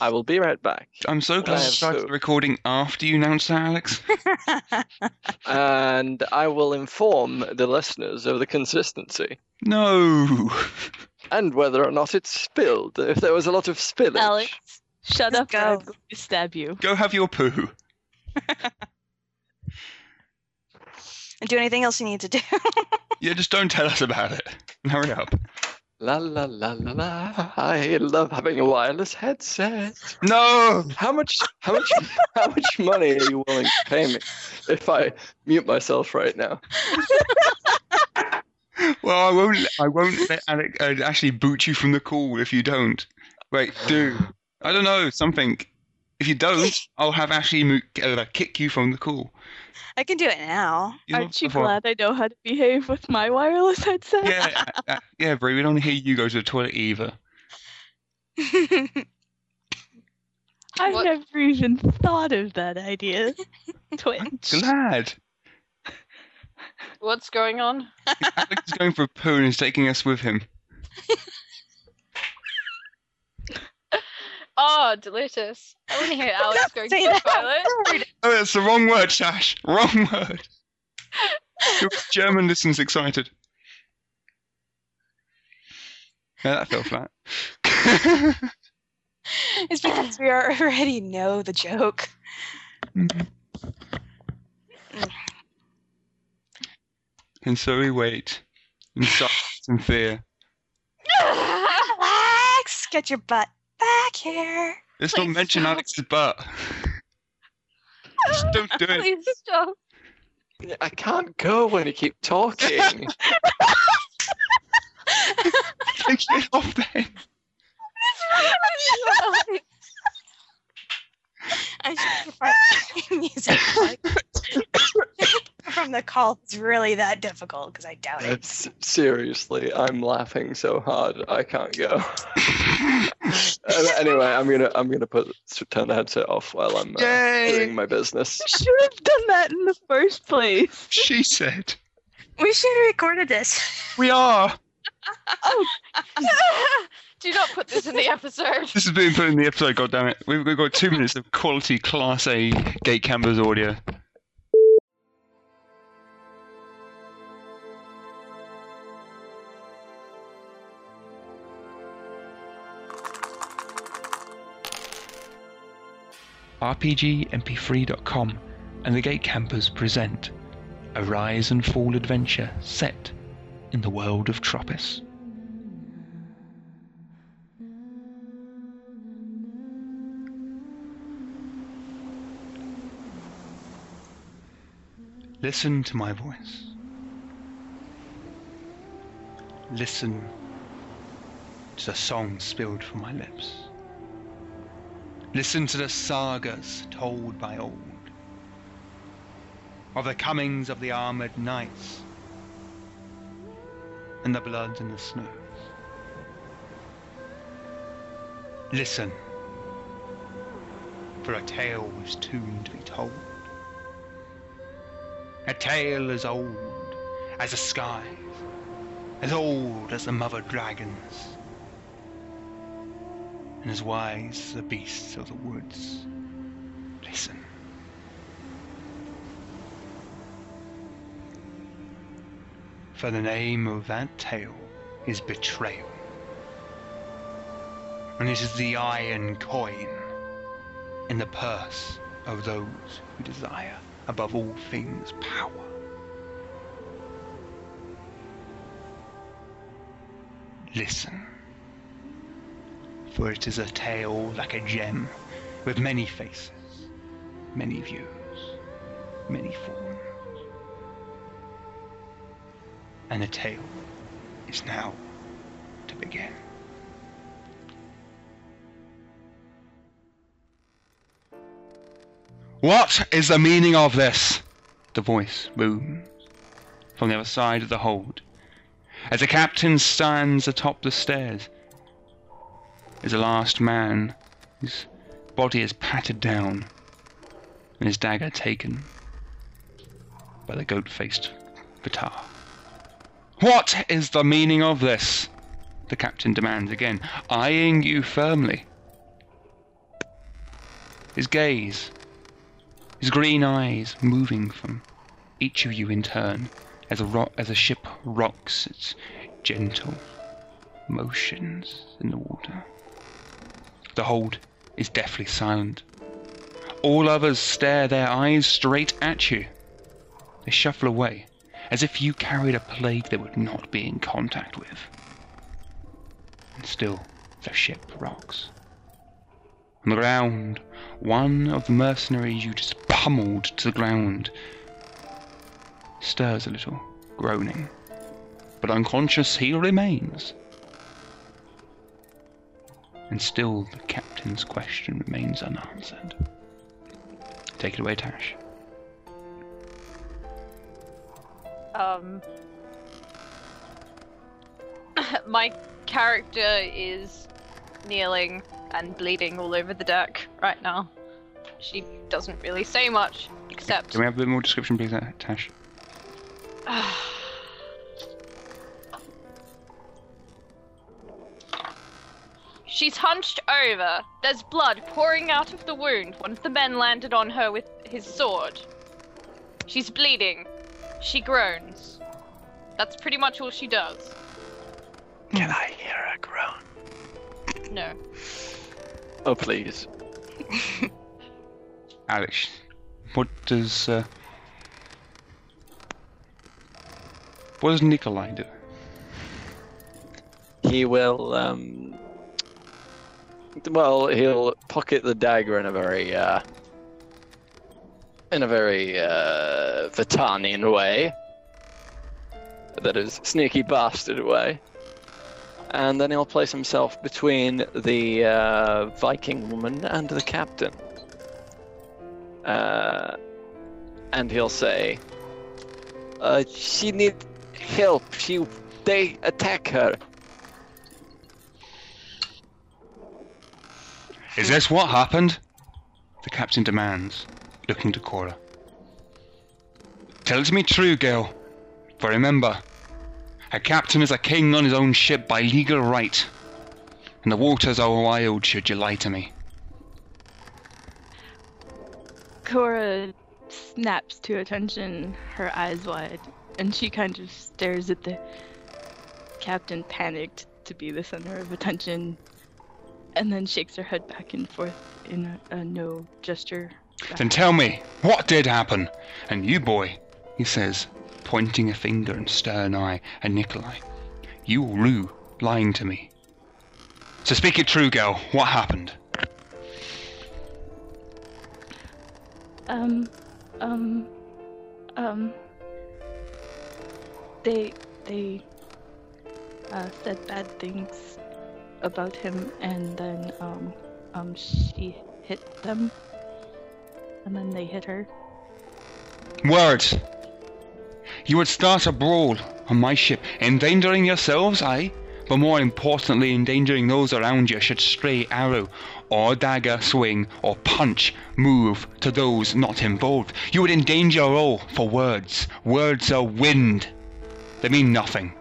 I will be right back. I'm so glad I you have started food. the recording after you announced that, Alex. and I will inform the listeners of the consistency No. and whether or not it spilled. If there was a lot of spillage. Alex, shut Just up or I'm go. going to stab you. Go have your poo. And do anything else you need to do. Yeah, just don't tell us about it. Hurry up. La la la la la. I love having a wireless headset. No. How much? How much? how much money are you willing to pay me if I mute myself right now? Well, I won't. I won't let Alex uh, actually boot you from the call if you don't. Wait, do. I don't know something. If you don't, I'll have Ashley mo- uh, kick you from the call. I can do it now. You know, Aren't you before- glad I know how to behave with my wireless headset? Yeah, uh, uh, yeah, Brie. We don't hear you go to the toilet either. I What- never even thought of that idea. Twitch. Glad. What's going on? Alex is going for a poo and is taking us with him. Oh, delicious. I want to hear Alex going to Say the toilet. Oh, that's the wrong word, Shash. Wrong word. Your German listen's excited. Yeah, that fell flat. it's because we already know the joke. Mm. and so we wait in silence and fear. Alex, get your butt back here. Let's not mention stop. Alex's butt. Just don't do it. Please stop. I can't go when you keep talking. Take it off then. I should find music like, from the call. It's really that difficult because I doubt it. It's, seriously, I'm laughing so hard I can't go. Anyway, I'm gonna I'm gonna put turn the headset off while I'm uh, doing my business. You should have done that in the first place. She said. We should have recorded this. We are. Do not put this in the episode. This has been put in the episode, goddammit. We've, we've got two minutes of quality Class A Gate Campers audio. RPGMP3.com and the Gate Campers present a rise and fall adventure set in the world of Tropis. Listen to my voice. Listen to the song spilled from my lips. Listen to the sagas told by old of the comings of the armored knights and the blood and the snows. Listen, for a tale was tuned to be told. A tale as old as the skies, as old as the mother dragons, and as wise as the beasts of the woods. Listen. For the name of that tale is betrayal. And it is the iron coin in the purse of those who desire above all things power. Listen, for it is a tale like a gem with many faces, many views, many forms. And the tale is now to begin. What is the meaning of this? The voice booms from the other side of the hold. As the captain stands atop the stairs, is the last man whose body is patted down and his dagger taken by the goat faced Vitar. What is the meaning of this? The captain demands again, eyeing you firmly. his gaze, his green eyes moving from each of you in turn as a, ro- as a ship rocks its gentle motions in the water. The hold is deathly silent. All others stare their eyes straight at you. They shuffle away, as if you carried a plague they would not be in contact with. And still, the ship rocks. On the ground, one of the mercenaries you just pummeled to the ground stirs a little, groaning. But unconscious he remains. And still the captain's question remains unanswered. Take it away, Tash. Um, my character is kneeling and bleeding all over the deck right now. She doesn't really say much, except Can we have a bit more description, please, Tash? She's hunched over. There's blood pouring out of the wound. One of the men landed on her with his sword. She's bleeding. She groans. That's pretty much all she does. Can I hear a groan? No. Oh, please. Alex, what does uh, what does Nikolai do? He will, um. Well, he'll pocket the dagger in a very, uh. In a very, uh. Vitanian way. That is, sneaky bastard way. And then he'll place himself between the uh, Viking woman and the captain. Uh, and he'll say, uh, "She need help. She, they attack her." Is this what happened? The captain demands, looking to Cora. Tell it to me true, girl. For remember, a captain is a king on his own ship by legal right, and the waters are wild should you lie to me. Cora snaps to attention, her eyes wide, and she kind of stares at the captain, panicked to be the center of attention, and then shakes her head back and forth in a, a no gesture. Then tell me, what did happen? And you, boy, he says, pointing a finger and stern eye at Nikolai. You Rue lying to me. So speak it true, girl. What happened? Um, um, um. They, they, uh, said bad things about him, and then, um, um, she hit them, and then they hit her. Words. You would start a brawl on my ship, endangering yourselves, aye, but more importantly, endangering those around you should stray arrow or dagger swing or punch move to those not involved. You would endanger all for words. Words are wind. They mean nothing.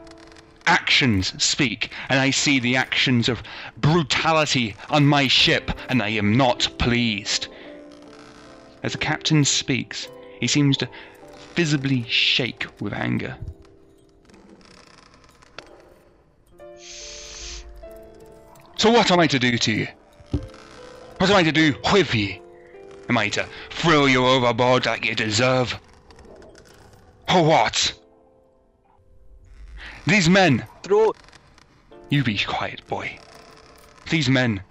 Actions speak, and I see the actions of brutality on my ship, and I am not pleased. As the captain speaks, he seems to visibly shake with anger. So what am I to do to you? What am I to do with you? Am I to throw you overboard like you deserve? Or what? These men, Throw. you be quiet, boy. These men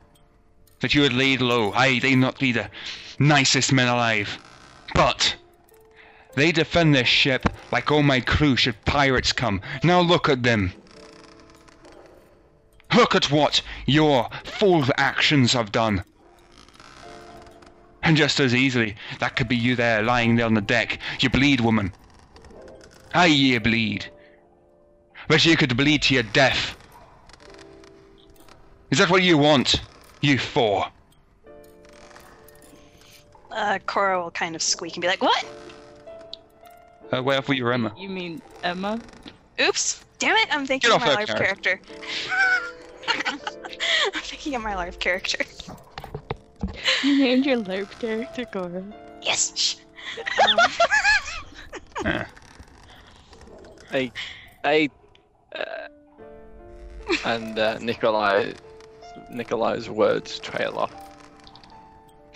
that you had laid low, aye, they not be the nicest men alive. But they defend this ship like all my crew should pirates come. Now look at them. Look at what your full actions have done. And just as easily, that could be you there lying there on the deck. You bleed, woman. Aye, you bleed. But you could bleed to your death. Is that what you want? You four? Uh, Cora will kind of squeak and be like, "What? Uh, wait, I thought you were Emma. You mean Emma? Oops! Damn it! I'm thinking Get of off my that live character. I'm thinking of my live character. You named your LARP character Cora. Yes. shh. Eh. I, I, and uh, Nikolai, Nikolai's words trail off.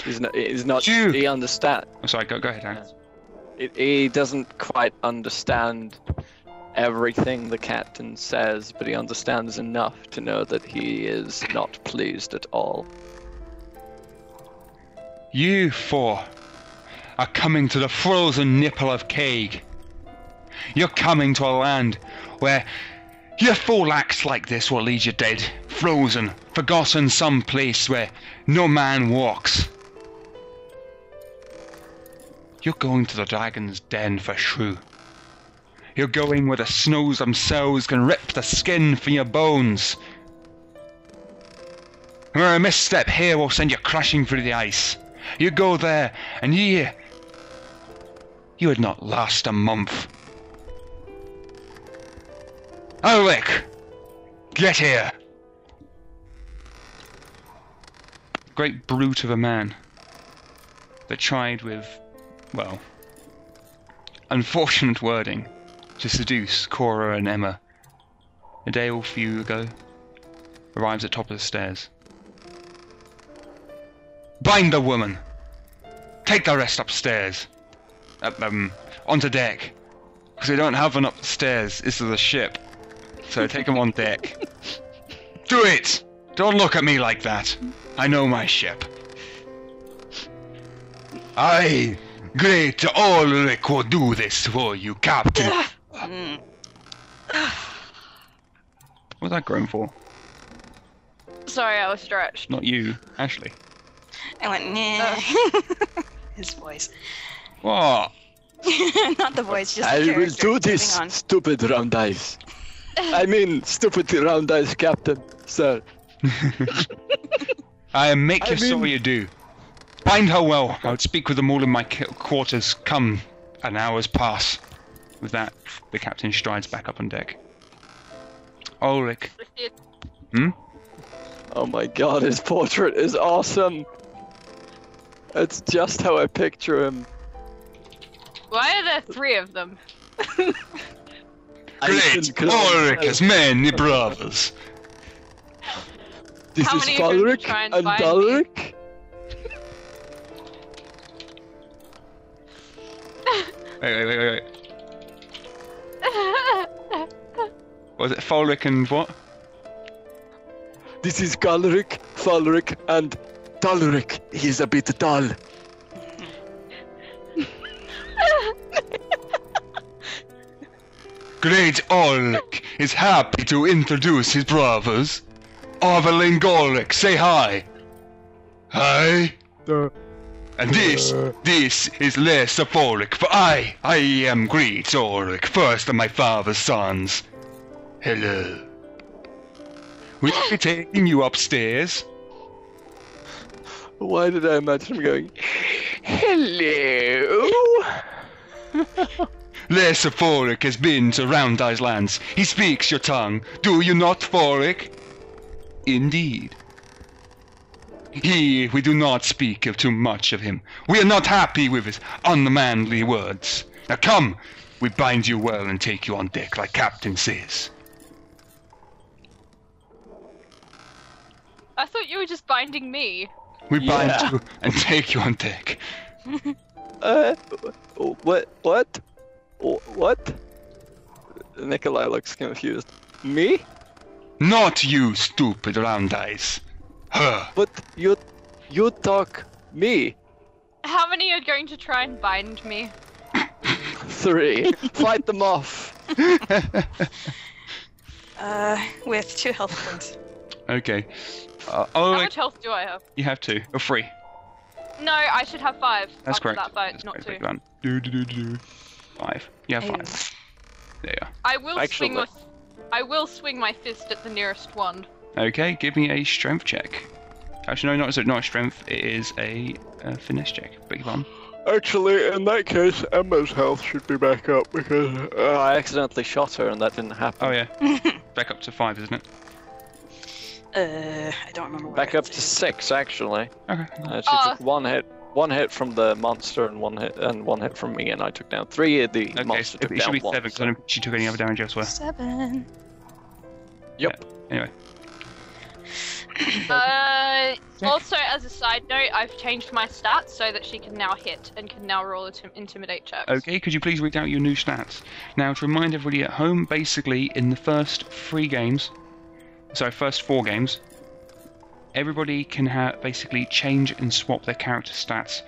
He's not. He's not. He understand. I'm sorry, go, go ahead, Aaron. He, he doesn't quite understand everything the captain says, but he understands enough to know that he is not pleased at all. You four are coming to the frozen nipple of Kaig. You're coming to a land where your full acts like this will leave you dead, frozen, forgotten some place where no man walks. You're going to the dragon's den for shrew. You're going where the snows themselves can rip the skin from your bones. Where a misstep here will send you crashing through the ice. You go there, and ye. You would not last a month. Ulrich! Get here! Great brute of a man that tried with, well, unfortunate wording to seduce Cora and Emma a day or few ago arrives at top of the stairs. Bind the woman! Take the rest upstairs! Uh, um, onto deck. Because we don't have one upstairs. This is a ship. So take him on deck. Do it! Don't look at me like that. I know my ship. I, great Ulrich, will do this for you, Captain. What was that groan for? Sorry, I was stretched. Not you, Ashley. I went, nah. His voice. What? Not the voice, just the I will character. do Moving this, on. stupid round eyes. I mean, stupid round eyes, Captain, sir. I make I you so mean- you do. Bind her well. I would speak with them all in my quarters. Come, an hour's pass. With that, the captain strides back up on deck. Ulrich. Hmm? Oh my god, his portrait is awesome. It's just how I picture him. Why are there three of them? I Great can- Ulrich has many brothers. This How is many Ulrich and and? Ulrich. Wait, wait, wait, wait, wait. Was it Fulric and what? This is Galric, Fulric, and Dulric. He's a bit dull. Great Ulrich is happy to introduce his brothers. Arveling Ulrich, say hi. Hi. Uh, and this, uh. this is less of for I, I am great Ulrich, first of my father's sons. Hello. Will I be taking you upstairs? Why did I imagine him going, Hello? Les Fulric has been to round eyes lands. He speaks your tongue. Do you not, Fulric? Indeed. He, we do not speak of too much of him. We are not happy with his unmanly words. Now come, we bind you well and take you on deck like Captain says. I thought you were just binding me. We bind Yeah. you and take you on deck. Uh, what? What? What? Nikolai looks confused. Me? Not you, stupid round eyes. Her. But you, you talk me. How many are going to try and bind me? Three. Fight them off. Uh, with two health points. Okay. Uh, How Ulrich, much health do I have? you have two. Or three. No, I should have five. That's after correct. that fight, That's not correct. two. Do, do, do, do. Five. Yeah, Ew. five. There you I will Actually- swing my. I will swing my fist at the nearest one. Okay, give me a strength check. Actually, no, not, a- not a strength. It is a, uh finesse check. Beg your pardon. Actually, in that case, Emma's health should be back up because uh, I accidentally shot her and that didn't happen. Oh, yeah. back up to five, isn't it? Uh, I don't remember. Back up to six, actually. Okay. Uh, she Oh. took one hit, one hit from the monster, and one hit and one hit from me, and I took down three. The Okay, monster so took it should down be one. seven because so- I don't think she took any other damage elsewhere. Seven. Yep. Anyway, Uh, also, as a side note, I've changed my stats so that she can now hit and can now roll intim- intimidate checks. okay, could you please read out your new stats? Now, to remind everybody at home, basically, in the first three games, sorry, first four games, everybody can ha- basically change and swap their character stats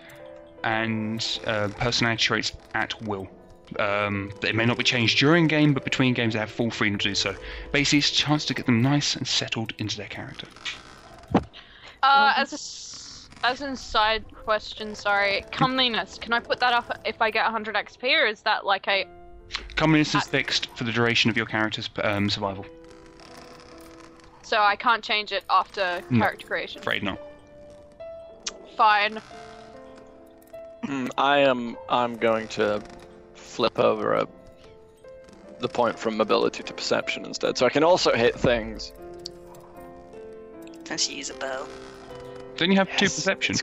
and uh, personality traits at will. Um, they may not be changed during game, but between games they have full freedom to do so. Basically, it's a chance to get them nice and settled into their character. Uh, as a as an side question, sorry, comeliness. Can I put that up if I get 100 XP, or is that like a? Comeliness is fixed for the duration of your character's um, survival. So I can't change it after No. character creation. Afraid not. Fine. Mm, I am. I'm going to flip over a, the point from mobility to perception instead, so I can also hit things. Since you use a bow. Don't you have two Yes. perception?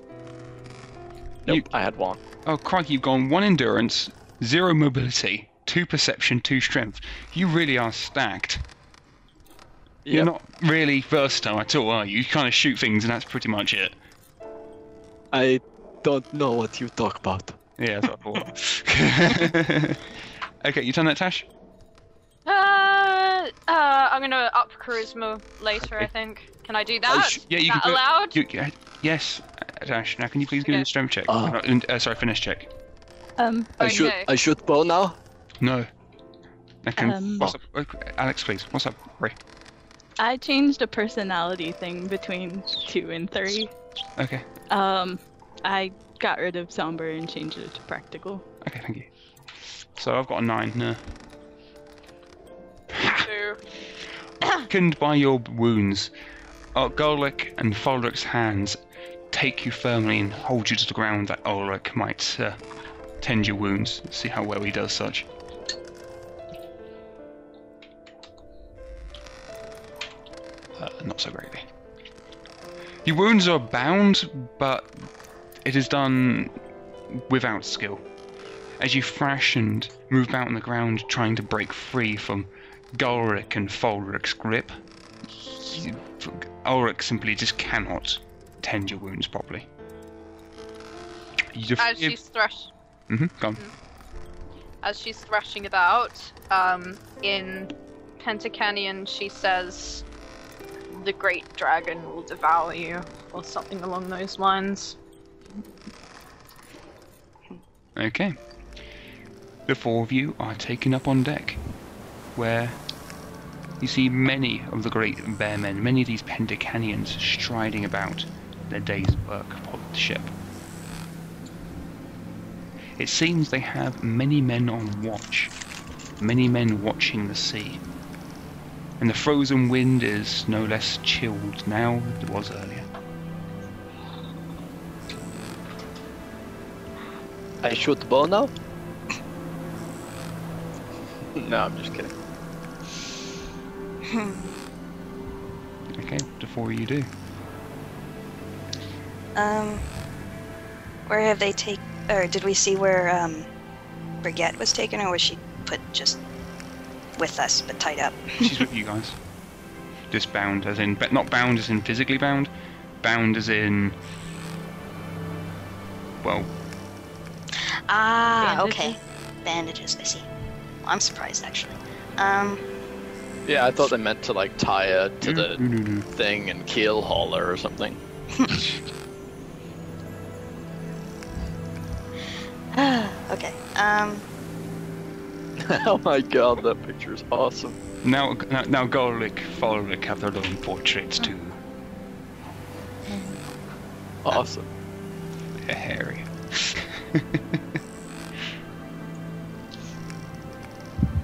Nope, You- I had one. Oh, crikey, you've gone one endurance, zero mobility, two perception, two strength. You really are stacked. You're not really versatile at all, are you? You kind of shoot things and that's pretty much it. I don't know what you talk about. Yeah, that's what I thought. okay, you done that, Tash? Uh, uh, I'm gonna up charisma later. I think. Can I do that? sh- Yeah, you Is can that do allowed? You, yeah, yes, uh, Tash. Now, can you please give me Okay. a strength check? Uh. Uh, sorry, finish check. Um, I shoot. Okay. I shoot bow now. No. I can, Um, what's up? uh, Alex, please. What's up, Ray? I changed a personality thing between two and three. Okay. Um, I got rid of somber and changed it to practical. Okay, thank you. So I've got a nine. No. Two. Weakened by your wounds, Golek and Fulric's hands take you firmly and hold you to the ground that Ulrich might uh, tend your wounds. See how well he does such. Not so greatly. Your wounds are bound, but it is done without skill. As you thrash and move about on the ground, trying to break free from Gulric and Fulric's grip, you, Ulrich simply just cannot tend your wounds properly. You As she's thresh, Mhm, go on. as she's thrashing about, um, in Pentacanian, she says, "The great dragon will devour you," or something along those lines. Okay. The four of you are taken up on deck, where you see many of the great bear men, many of these Pentacanians striding about their day's work upon the ship. It seems they have many men on watch, many men watching the sea. And the frozen wind is no less chilled now than it was earlier. I shoot the bow now. no, I'm just kidding. Okay, what the four you do? Um, where have they take? Or did we see where um, Brigitte was taken, or was she put just with us but tied up? She's with you guys. Just bound, as in, but not bound as in physically bound, bound as in, well, Ah, Bandages? okay. Bandages. I see. I'm surprised actually. Um, Yeah, I thought they meant to like tie her to the no, no. thing and keel haul her or something. okay. Um, oh my god, that picture is awesome. Now, now, now Gorlick, Fulric have their own portraits too. Awesome. They're hairy.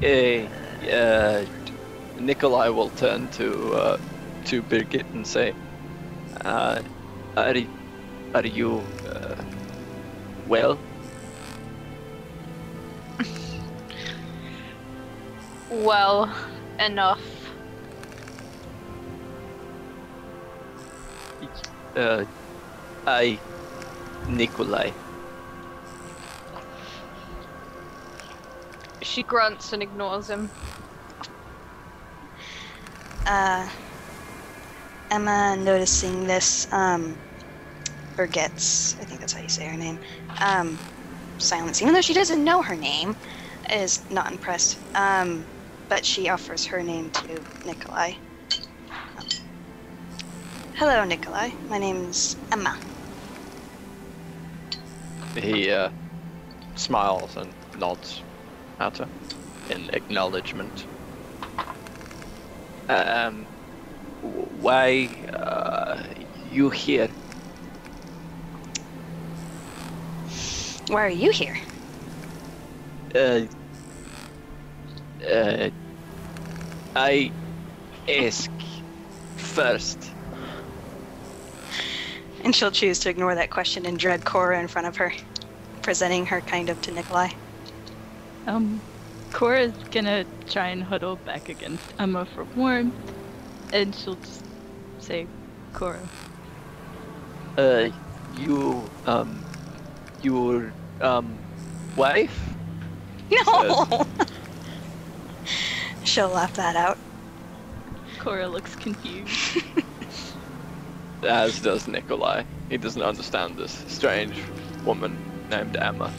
Eh, uh, Nikolai will turn to uh, to Birgit and say, uh, "Are are you uh, well?" Well, enough. Uh, I, Nikolai. She grunts and ignores him. Uh, Emma noticing this, um, Burget's, I think that's how you say her name, um, silence, even though she doesn't know her name, is not impressed. Um, but she offers her name to Nikolai. Hello, Nikolai. My name's Emma. He uh, smiles and nods at her in acknowledgement. Um, why uh, you here? Why are you here? Uh, uh, I ask first. And she'll choose to ignore that question and dread Cora in front of her, presenting her kind of to Nikolai. Um, Cora's gonna try and huddle back against Emma for warmth, and she'll just say, Cora. Uh, you um, your um, wife? No! she'll laugh that out. Cora looks confused. As does Nikolai. He doesn't understand this strange woman named Emma.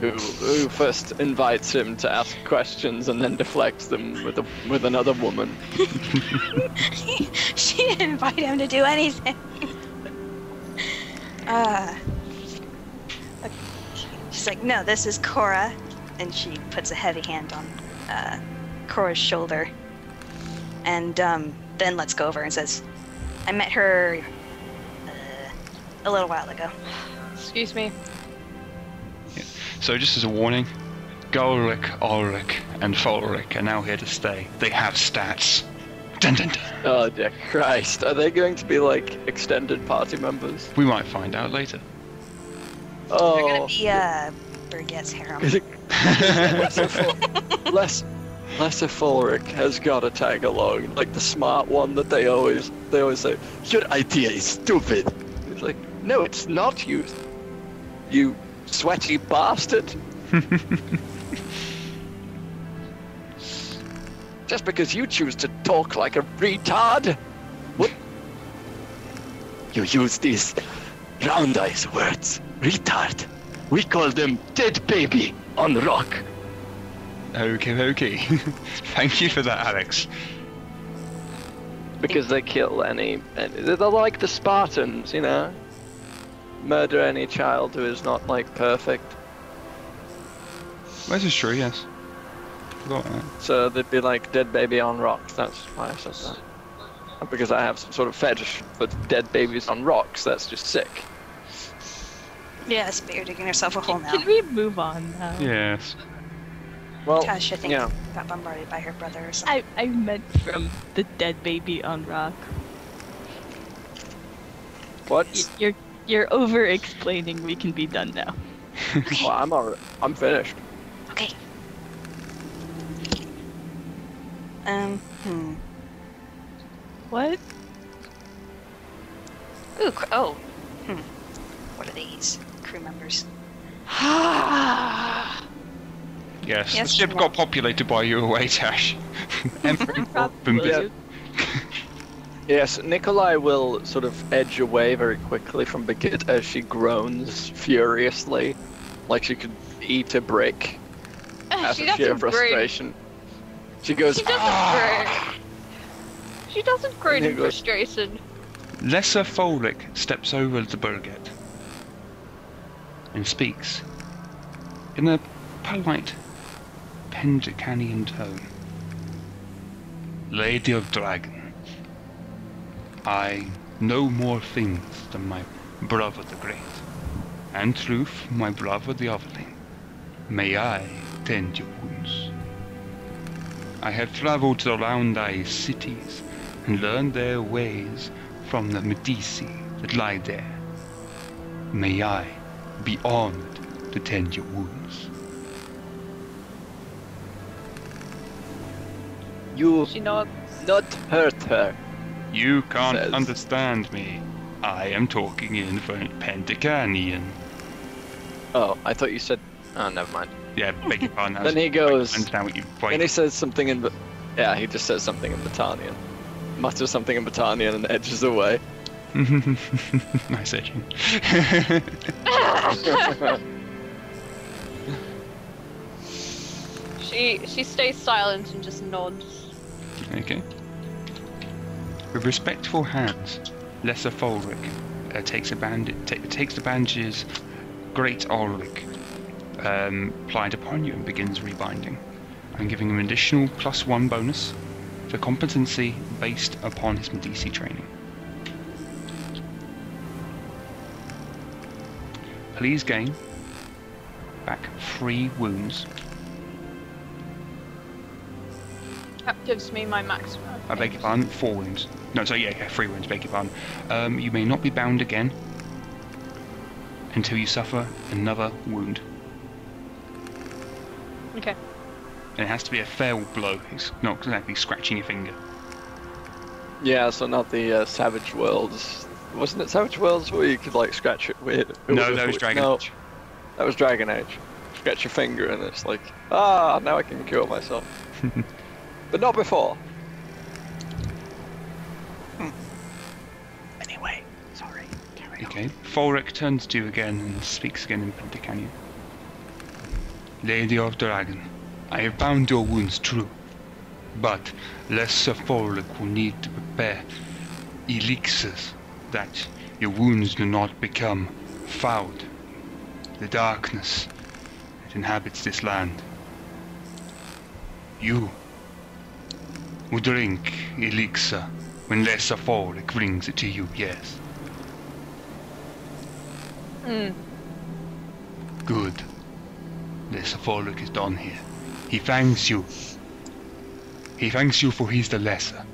Who, who first invites him to ask questions and then deflects them with a, with another woman. she didn't invite him to do anything. Uh, okay. she's like, no, this is Cora, and she puts a heavy hand on uh, Cora's shoulder, and um, then lets go of her and says, "I met her uh, a little while ago." Excuse me. So just as a warning, Golric, Ulrich, and Fulric are now here to stay. They have stats. Dun dun dun. Oh dear Christ, are they going to be like extended party members? We might find out later. Oh. They're gonna be uh, Burgette's harem. Less, Lesser Fulric has got to tag along, like the smart one that they always they always say, "Your idea is stupid." It's like, no, it's not you, you sweaty bastard. Just because you choose to talk like a retard, what? You use these round eyes words, retard. We call them dead baby on rock. Okay, okay. Thank you for that, Alex. Because they kill any, any. They're like the Spartans, you know? Murder any child who is not, like, perfect. This is true, yes. Forgot that. So they'd be like dead baby on rocks. That's why I said that. And because I have some sort of fetish for dead babies on rocks, that's just sick. Yes, but you're digging yourself a hole now. Can we move on now? Yes. Well, Tasha, I think, yeah. got bombarded by her brother or something. I, I meant from the dead baby on rock. What? Y- You're you're over explaining. We can be done now. Okay. Well, I'm alright. I'm finished. Okay. Um, hmm. What? Ooh, cr- oh. Hmm. What are these? Crew members. Yes, Yes, the ship got populated by you away, Tash. Emperor Probably. Yeah. Yes, Nikolai will sort of edge away very quickly from Baguette as she groans furiously, like she could eat a brick out she of sheer doesn't groan. frustration. She goes, She doesn't "Ah!" groan. She doesn't groan in frustration. Lesser Fulric steps over to Burget and speaks in a polite Pentacanian tone. Lady of Dragons, I know more things than my brother the Great, and truth my brother the Otherling. May I tend your wounds. I have traveled around thy cities and learned their ways from the Medici that lie there. May I be honored to tend your wounds. You She nods. not hurt her. You can't Says- understand me. I am talking in Pentacanian. Oh, I thought you said. Oh, never mind. Yeah, beg your pardon. Then he goes. I understand what you. Then he says something in. Ba- Yeah, he just says something in Battanian. Mutters something in Battanian and edges away. nice edging. She she stays silent and just nods. Okay. With respectful hands, Lesser Fulric uh, takes takes the bandages Great Ulrich um, plied upon you and begins rebinding. I'm giving him an additional plus one bonus for competency based upon his Medici training. Please gain back three wounds. That gives me my maximum. I beg your pardon, four wounds. No, sorry, yeah, yeah, three wounds, beg your pardon. Um, you may not be bound again until you suffer another wound. Okay. And it has to be a fair blow. It's not exactly scratching your finger. Yeah, so not the uh, Savage Worlds. Wasn't it Savage Worlds where you could like scratch it with? it No, with- that was with- Dragon no, Age. That was Dragon Age. Scratch your finger and it's like, ah, now I can cure myself. but not before. Hmm. Anyway, sorry. Carry. Okay. Fulric turns to you again and speaks again in Pentacanian. Lady of Dragon, I have bound your wounds true, but Lesser Fulric will need to prepare elixirs that your wounds do not become fouled. The darkness that inhabits this land. You will drink elixir when Lesser Fulric brings it to you, yes. Mm. Good. Lesser Fulric is done here. He thanks you. He thanks you for he's the lesser.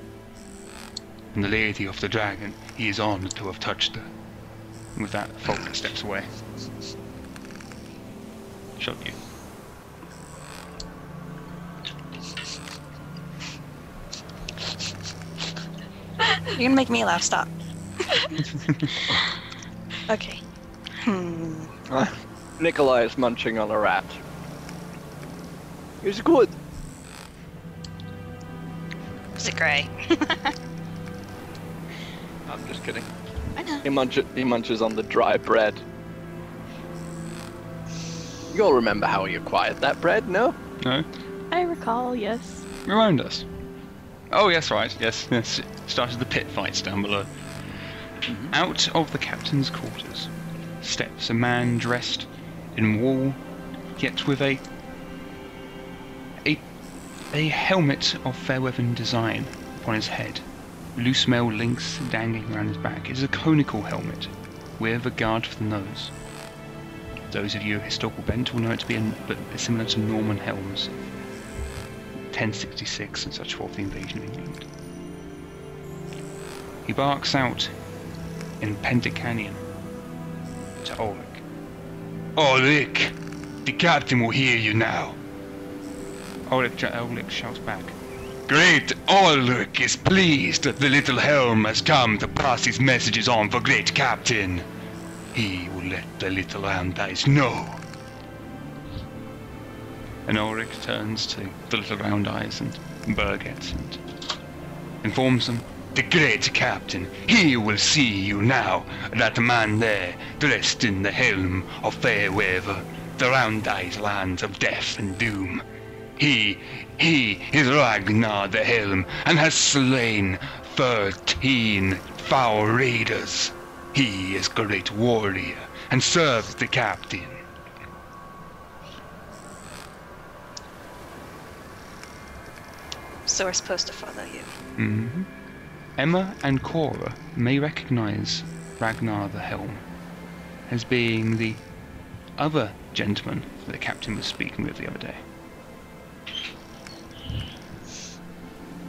And the Lady of the Dragon, he is honored to have touched her. And with that, Fulric steps away. Shut you. You're gonna make me laugh. Stop. okay. Hmm. Nikolai is munching on a rat. It's good. Is it grey? I'm just kidding. I know. He munches, he munches on the dry bread. You'll remember how he acquired that bread, no? No? I recall, yes. Remind us. Oh, yes, right. Yes, yes. Started the pit fights down below. Mm-hmm. Out of the captain's quarters steps a man dressed in wool, yet with a a a helmet of fair-weathered design upon his head. Loose mail links dangling around his back. It is a conical helmet with a guard for the nose. Those of you historical bent will know it to be an, but similar to Norman helms 1066 and such forth the invasion of England. He barks out in Pentacanian to Ulrich. Ulrich, the captain will hear you now. Ulrich, Ulrich shouts back. Great Ulrich is pleased that the little helm has come to pass his messages on for great captain. He will let the little round eyes know. And Ulrich turns to the little round eyes and Birgit and informs them, The great captain, he will see you now, that man there, dressed in the helm of Fairweather, the round eyes lands of death and doom. He, he is Ragnar the Helm, and has slain thirteen foul raiders. He is great warrior, and serves the captain. So we're supposed to follow you. hmm Emma and Cora may recognize Ragnar the Helm as being the other gentleman that the captain was speaking with the other day.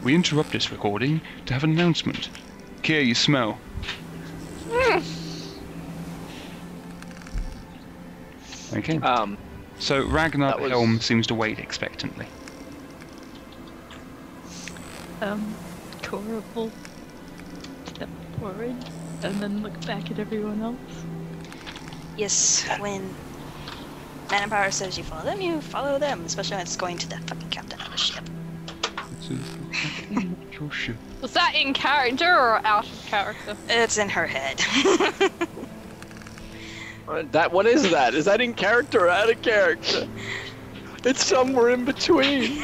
We interrupt this recording to have an announcement. Kier, you smell. Okay, Um, so Ragnar the was- Helm seems to wait expectantly. Um, Cora will step forward and then look back at everyone else. Yes, when Manpower says you follow them, you follow them, especially when it's going to the fucking captain of the ship. This is your ship. Was that in character or out of character? It's in her head. Uh, That what is that? Is that in character or out of character? It's somewhere in between.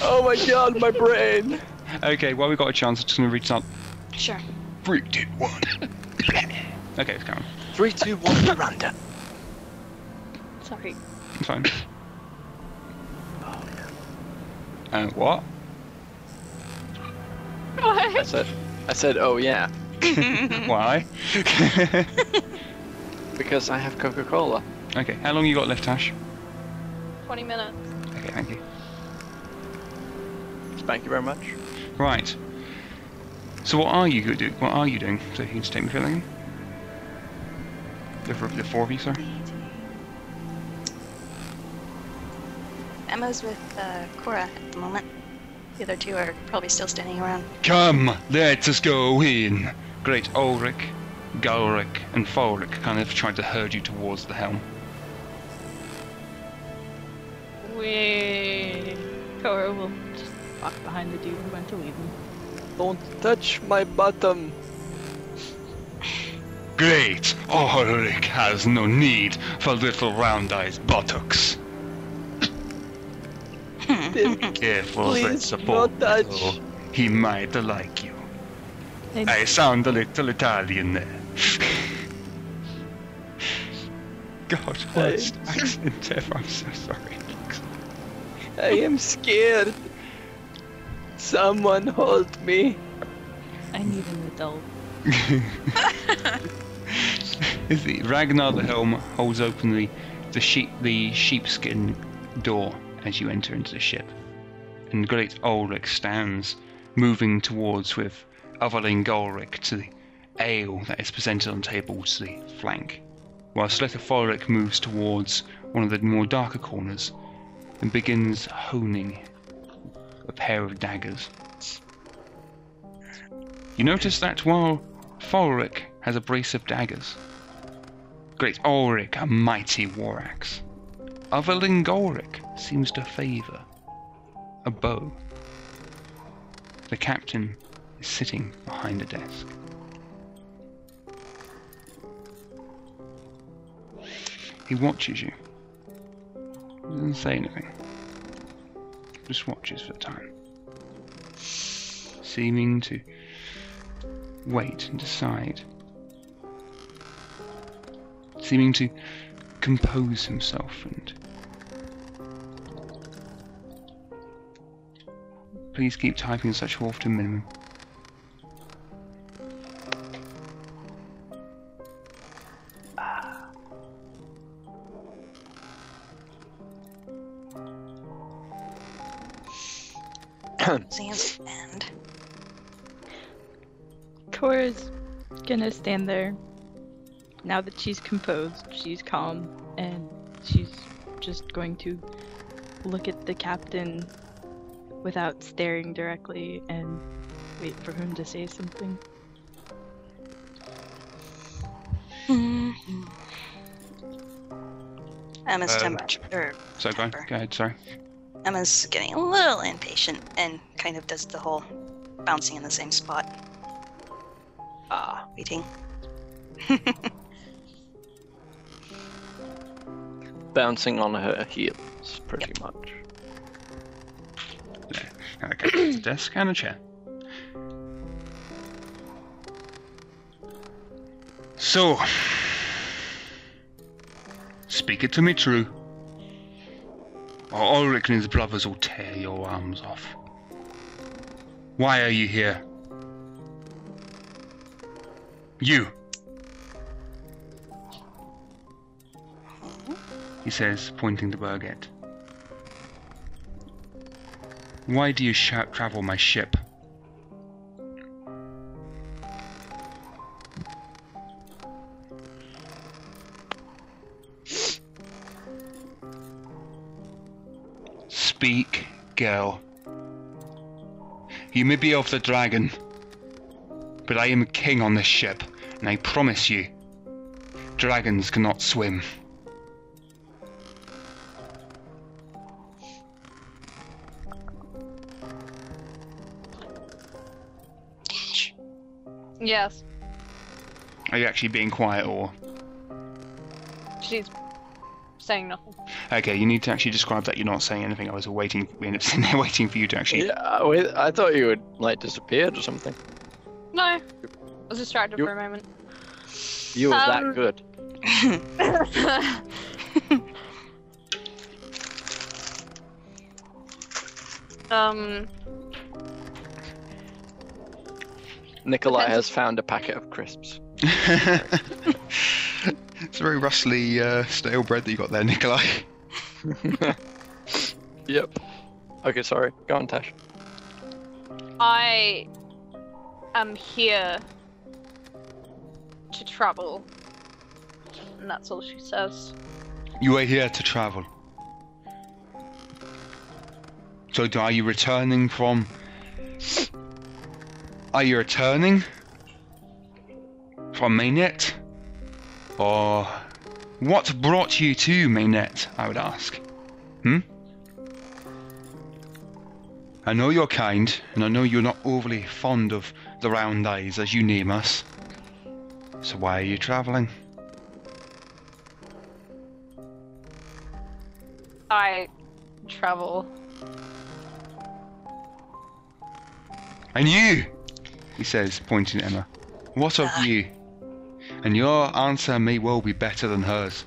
oh my god, my brain. Okay, well we got a chance. I'm just gonna reach out. Sure. Three, two, one. okay, it's coming. Three, two, one, Miranda. Sorry. It's fine. Uh, what? What? I said, I said, oh yeah, Why? because I have Coca-Cola. okay, how long you got left, Ash? 20 minutes. Okay, thank you. Thank you very much. Right. So what are you gonna do? What are you doing? So you can just take me filling. The, f- the four of you, sorry. Emma's with uh, Cora at the moment. The other two are probably still standing around. Come, let us go in. Great Ulrich, Galric, and Fulric kind of tried to herd you towards the helm. We. Cora will just walk behind the dude who went to lead them. Don't touch my bottom. Great Ulrich has no need for little round-eyed buttocks. Be hmm. careful, Please, that's support. no touch. He might like you. And I sound a little Italian there. God, worst Thanks. accent ever. I'm so sorry. I am scared. Someone hold me. I need an adult. Is the Ragnar the helm holds open the the sheep the sheepskin door as you enter into the ship, and great Ulrich stands, moving towards with Otherling Golric to the ale that is presented on tables to the flank, while Slethophorik moves towards one of the more darker corners and begins honing a pair of daggers. You notice that while Fulric has a brace of daggers, Great Ulrich a mighty war axe, Otherling Golric seems to favour a bow. The captain is sitting behind a desk. He watches you. Doesn't say anything. Just watches for a time. Seeming to wait and decide. Seeming to compose himself and Please keep typing such often minimum. Zan's end. Cora's gonna stand there. Now that she's composed, she's calm, and she's just going to look at the captain without staring directly and wait for him to say something. Emma's Uh, temperature. Er, So temper. go ahead, sorry. Emma's getting a little impatient and kind of does the whole bouncing in the same spot. Ah, waiting. Bouncing on her heels, pretty much. And a captain's desk and a chair. So, speak it to me true, Ulrich and his brothers will tear your arms off. Why are you here? You. He says, pointing to Birgit. Why do you travel my ship? Girl. You may be of the dragon, but I am king on this ship, and I promise you, dragons cannot swim. Yes. Are you actually being quiet, or She's saying nothing. Okay? You need to actually describe that you're not saying anything. I was waiting, we ended up sitting there waiting for you to actually. Yeah, wait, I thought you had like disappeared or something. No. I was distracted You- for a moment. You were Um, that good. um, Nikolai depends- has found a packet of crisps. it's a very rustly uh, stale bread that you got there, Nikolai. Yep. Okay, sorry. Go on, Tash. I am here to travel. And that's all she says. You are here to travel. So, are you returning from? Are you returning from Mainet, or what brought you to Mainet? I would ask. Hmm. I know you're kind, and I know you're not overly fond of the round eyes, as you name us. So why are you traveling? I travel. And you, he says, pointing at Emma, what of you? And your answer may well be better than hers,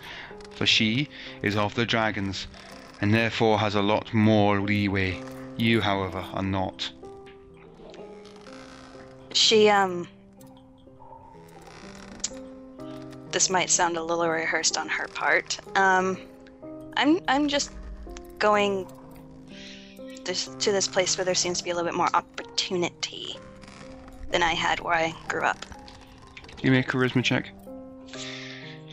for she is of the dragons, and therefore has a lot more leeway. You, however, are not. She, um. This might sound a little rehearsed on her part. Um, I'm, I'm just going this, to this place where there seems to be a little bit more opportunity than I had where I grew up. You make a charisma check.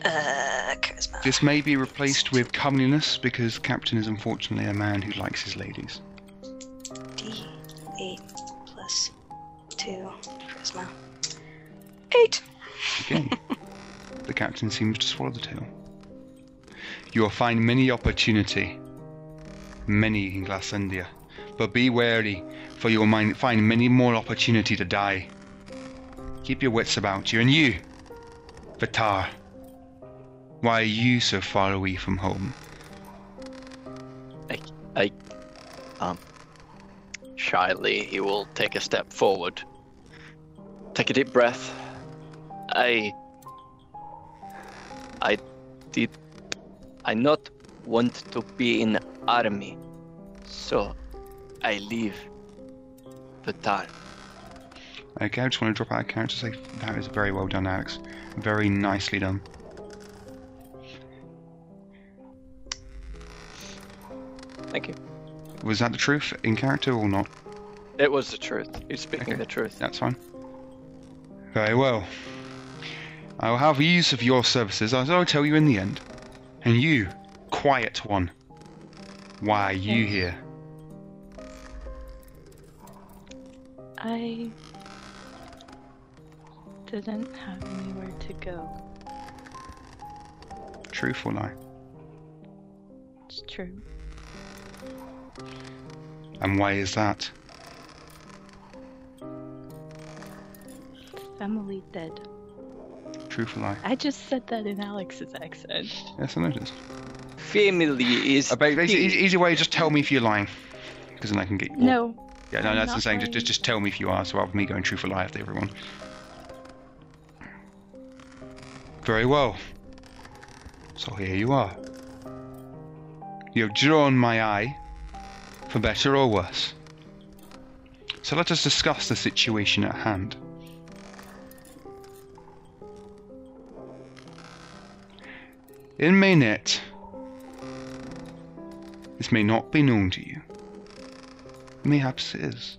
Uh, charisma. This may be replaced with comeliness because Captain is unfortunately a man who likes his ladies. D8 plus 2 charisma. 8! Okay. the captain seems to swallow the tail. You will find many opportunity, many in Glassendia, but be wary, for you will find many more opportunity to die. Keep your wits about you, and you, Vitar. Why are you so far away from home? I, um, shyly, he will take a step forward. Take a deep breath. I, I did, I not want to be in army, so I leave town. Okay, I just want to drop out a character. Say that is very well done, Alex. Very nicely done. Thank you. Was that the truth in character or not? It was the truth. He's speaking Okay. the truth. That's fine. Very well. I will have use of your services, as I will tell you in the end. And you, quiet one, why are you here? I didn't have anywhere to go. Truth or lie? It's true. And why is that? Family dead. Truth or lie? I just said that in Alex's accent. Yes, I noticed. Family is. But easy, easy, easy way, just tell me if you're lying. Because then I can get you. No. Yeah, no, I'm that's the not saying. Just, just, just tell me if you are, so rather than me going truth or lie after everyone. Very well. So here you are. You've drawn my eye, for better or worse. So let us discuss the situation at hand. In Mainet, this may not be known to you. Mayhaps it is.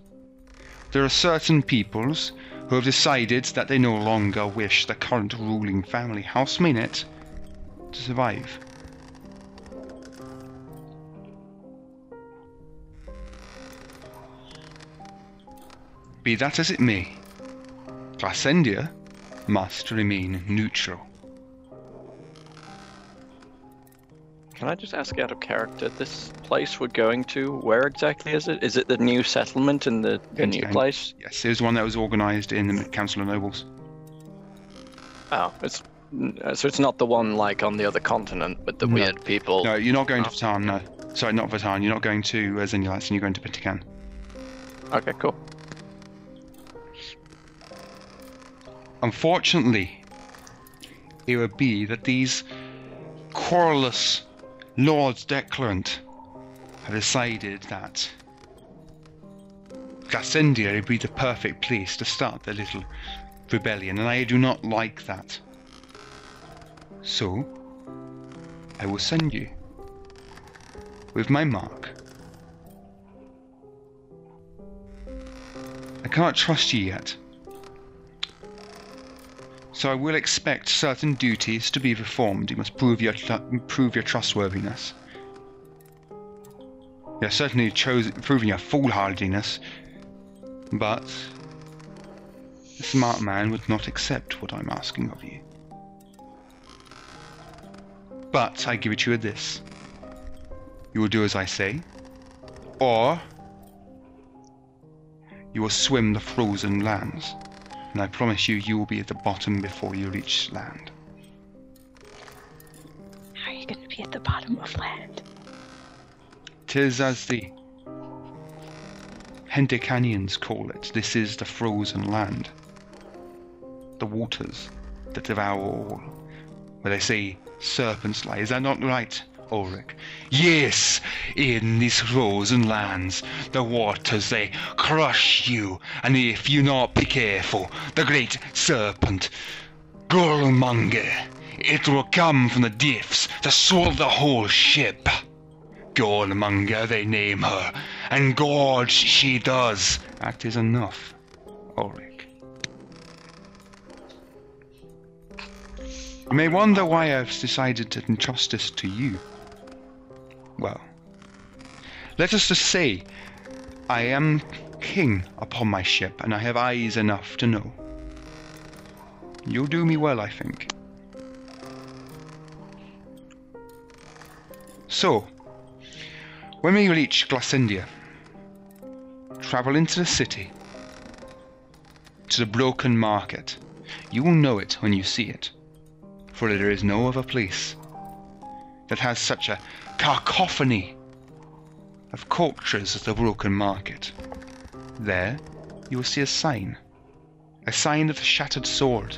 There are certain peoples who have decided that they no longer wish the current ruling family house Mainet to survive. Be that as it may, Glassendia must remain neutral. Can I just ask out of character? This place we're going to, where exactly is it? Is it the new settlement in the, the new Gentian. place? Yes, it was one that was organised in the Council of Nobles. Oh, it's uh, so it's not the one like on the other continent with the No. weird people. No, you're not going to Oh. Vatan, no. Sorry, not Vatan. You're not going to uh, Zenulax, and you're going to Pentacan. Okay, cool. Unfortunately, it would be that these querulous Lords Declarant have decided that Glassendia would be the perfect place to start their little rebellion, and I do not like that. So, I will send you with my mark. I cannot trust you yet. So I will expect certain duties to be performed. You must prove your prove your trustworthiness. You have certainly chosen proving your foolhardiness, but a smart man would not accept what I'm asking of you. But I give it you this: you will do as I say, or you will swim the frozen lands and I promise you, you will be at the bottom before you reach land. How are you gonna be at the bottom of land? Tis as the Hendicanians call it. This is the frozen land. The waters that devour all. Where they say serpents lie. Is that not right, Ulrich? Yes, in these frozen lands, the waters they crush you, and if you not be careful, the great serpent, Gorlmonger, it will come from the depths to swallow the whole ship. Gorlmonger they name her, and gorge she does. That is enough, Ulrich. You may wonder why I've decided to entrust this to you. Well, let us just say I am king upon my ship, and I have eyes enough to know. You'll do me well, I think. So, when we reach Glassendia, travel into the city, to the broken market. You will know it when you see it, for there is no other place that has such a cacophony of cultures as the broken market. There, you will see a sign, a sign of the shattered sword.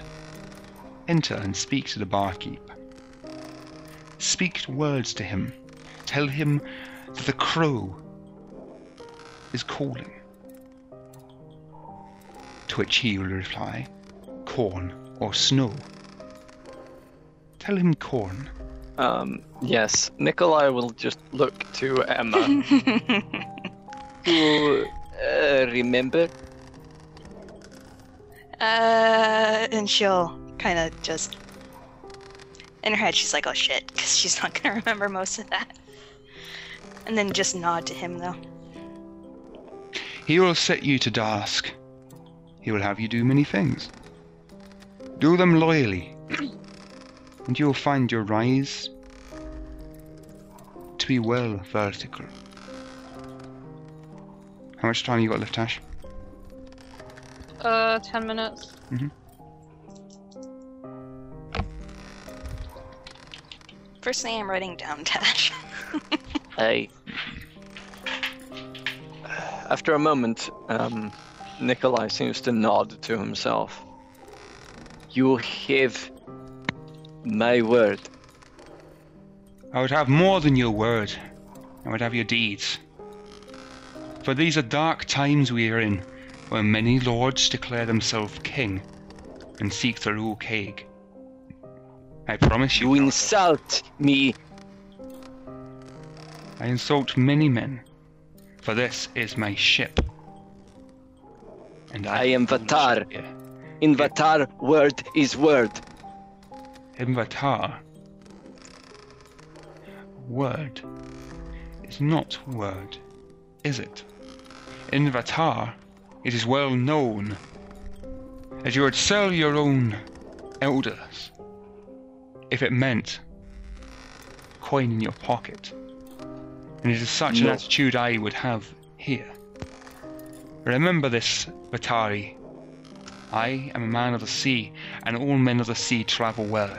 Enter and speak to the barkeep. Speak words to him. Tell him that the crow is calling. To which he will reply, corn or snow. Tell him corn. Um, yes, Nikolai will just look to Emma. to uh, remember. Uh, and she'll kind of just. In her head, she's like, oh shit, because she's not gonna remember most of that. And then just nod to him, though. He will set you to task. He will have you do many things. Do them loyally, and you will find your rise to be well vertical. How much time you got left, Ash? Uh, 10 minutes. First thing I'm writing down, Tash. I. After a moment, um, Nikolai seems to nod to himself. You have my word. I would have more than your word. I would have your deeds. For these are dark times we are in, where many lords declare themselves king and seek to rule Kaig. I promise you, You insult me. I insult many men, for this is my ship. And I, I am Vatar. In Vatar, word is word. Invatar. Word is not word, is it? In Vatar, it is well known that you would sell your own elders if it meant coin in your pocket. And it is such an attitude I would have here. Remember this, Vatari. I am a man of the sea, and all men of the sea travel well.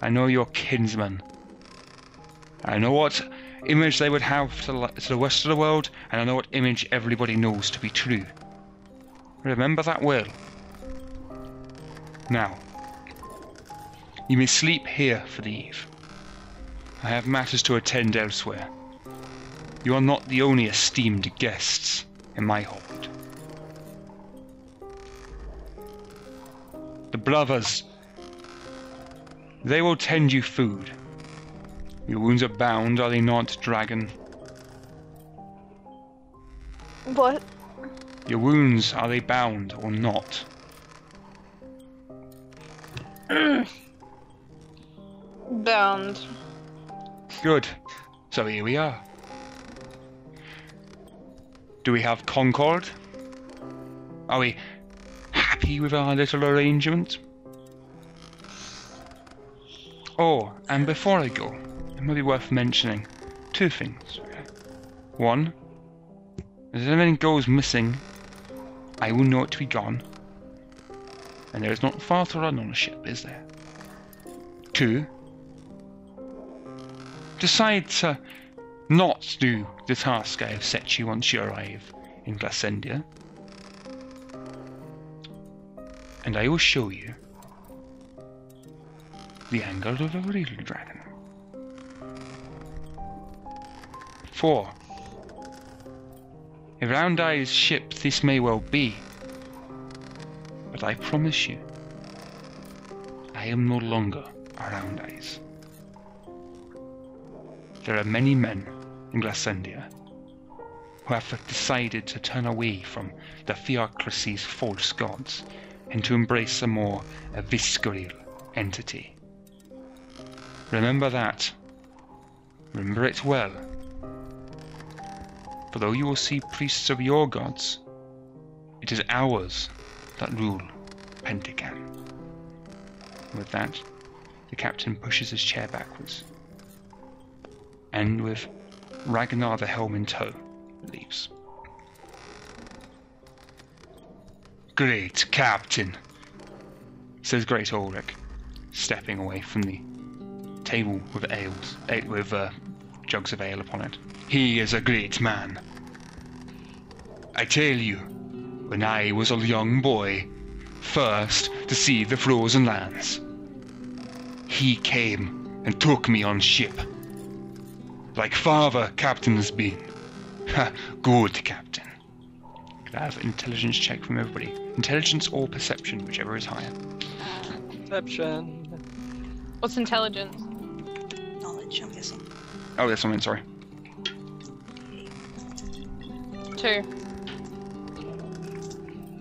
I know your kinsmen. I know what image they would have to, the- to the rest of the world, and I know what image everybody knows to be true. Remember that well. Now, you may sleep here for the eve. I have matters to attend elsewhere. You are not the only esteemed guests in my hold. The brothers, they will tend you food. Your wounds are bound, are they not, dragon? What? Your wounds, are they bound or not? Bound. Good. So here we are. Do we have concord? Are we happy with our little arrangement? Oh, and before I go, it might be worth mentioning two things. One, if anything goes missing, I will know it to be gone. And there is not far to run on a ship, is there? Two, decide to not do the task I have set you once you arrive in Glassendia. And I will show you the angle of a real dragon. Four. A round eyes ship this may well be, but I promise you, I am no longer a round eyes. There are many men in Glassendia who have decided to turn away from the theocracy's false gods and to embrace a more visceral entity. Remember that. Remember it well. For though you will see priests of your gods, it is ours that rule Pentagon. With that, the captain pushes his chair backwards and with Ragnar the helm in tow, leaves. Great captain, says Great Ulrich, stepping away from the table with ales, eh, with uh, jugs of ale upon it. He is a great man. I tell you, when I was a young boy, first to see the frozen lands, he came and took me on ship like father captain has been. Ha, good captain. Could I have an intelligence check from everybody? Intelligence or perception, whichever is higher. Perception. What's intelligence? Knowledge, I'm guessing. Oh, that's something, sorry. Two.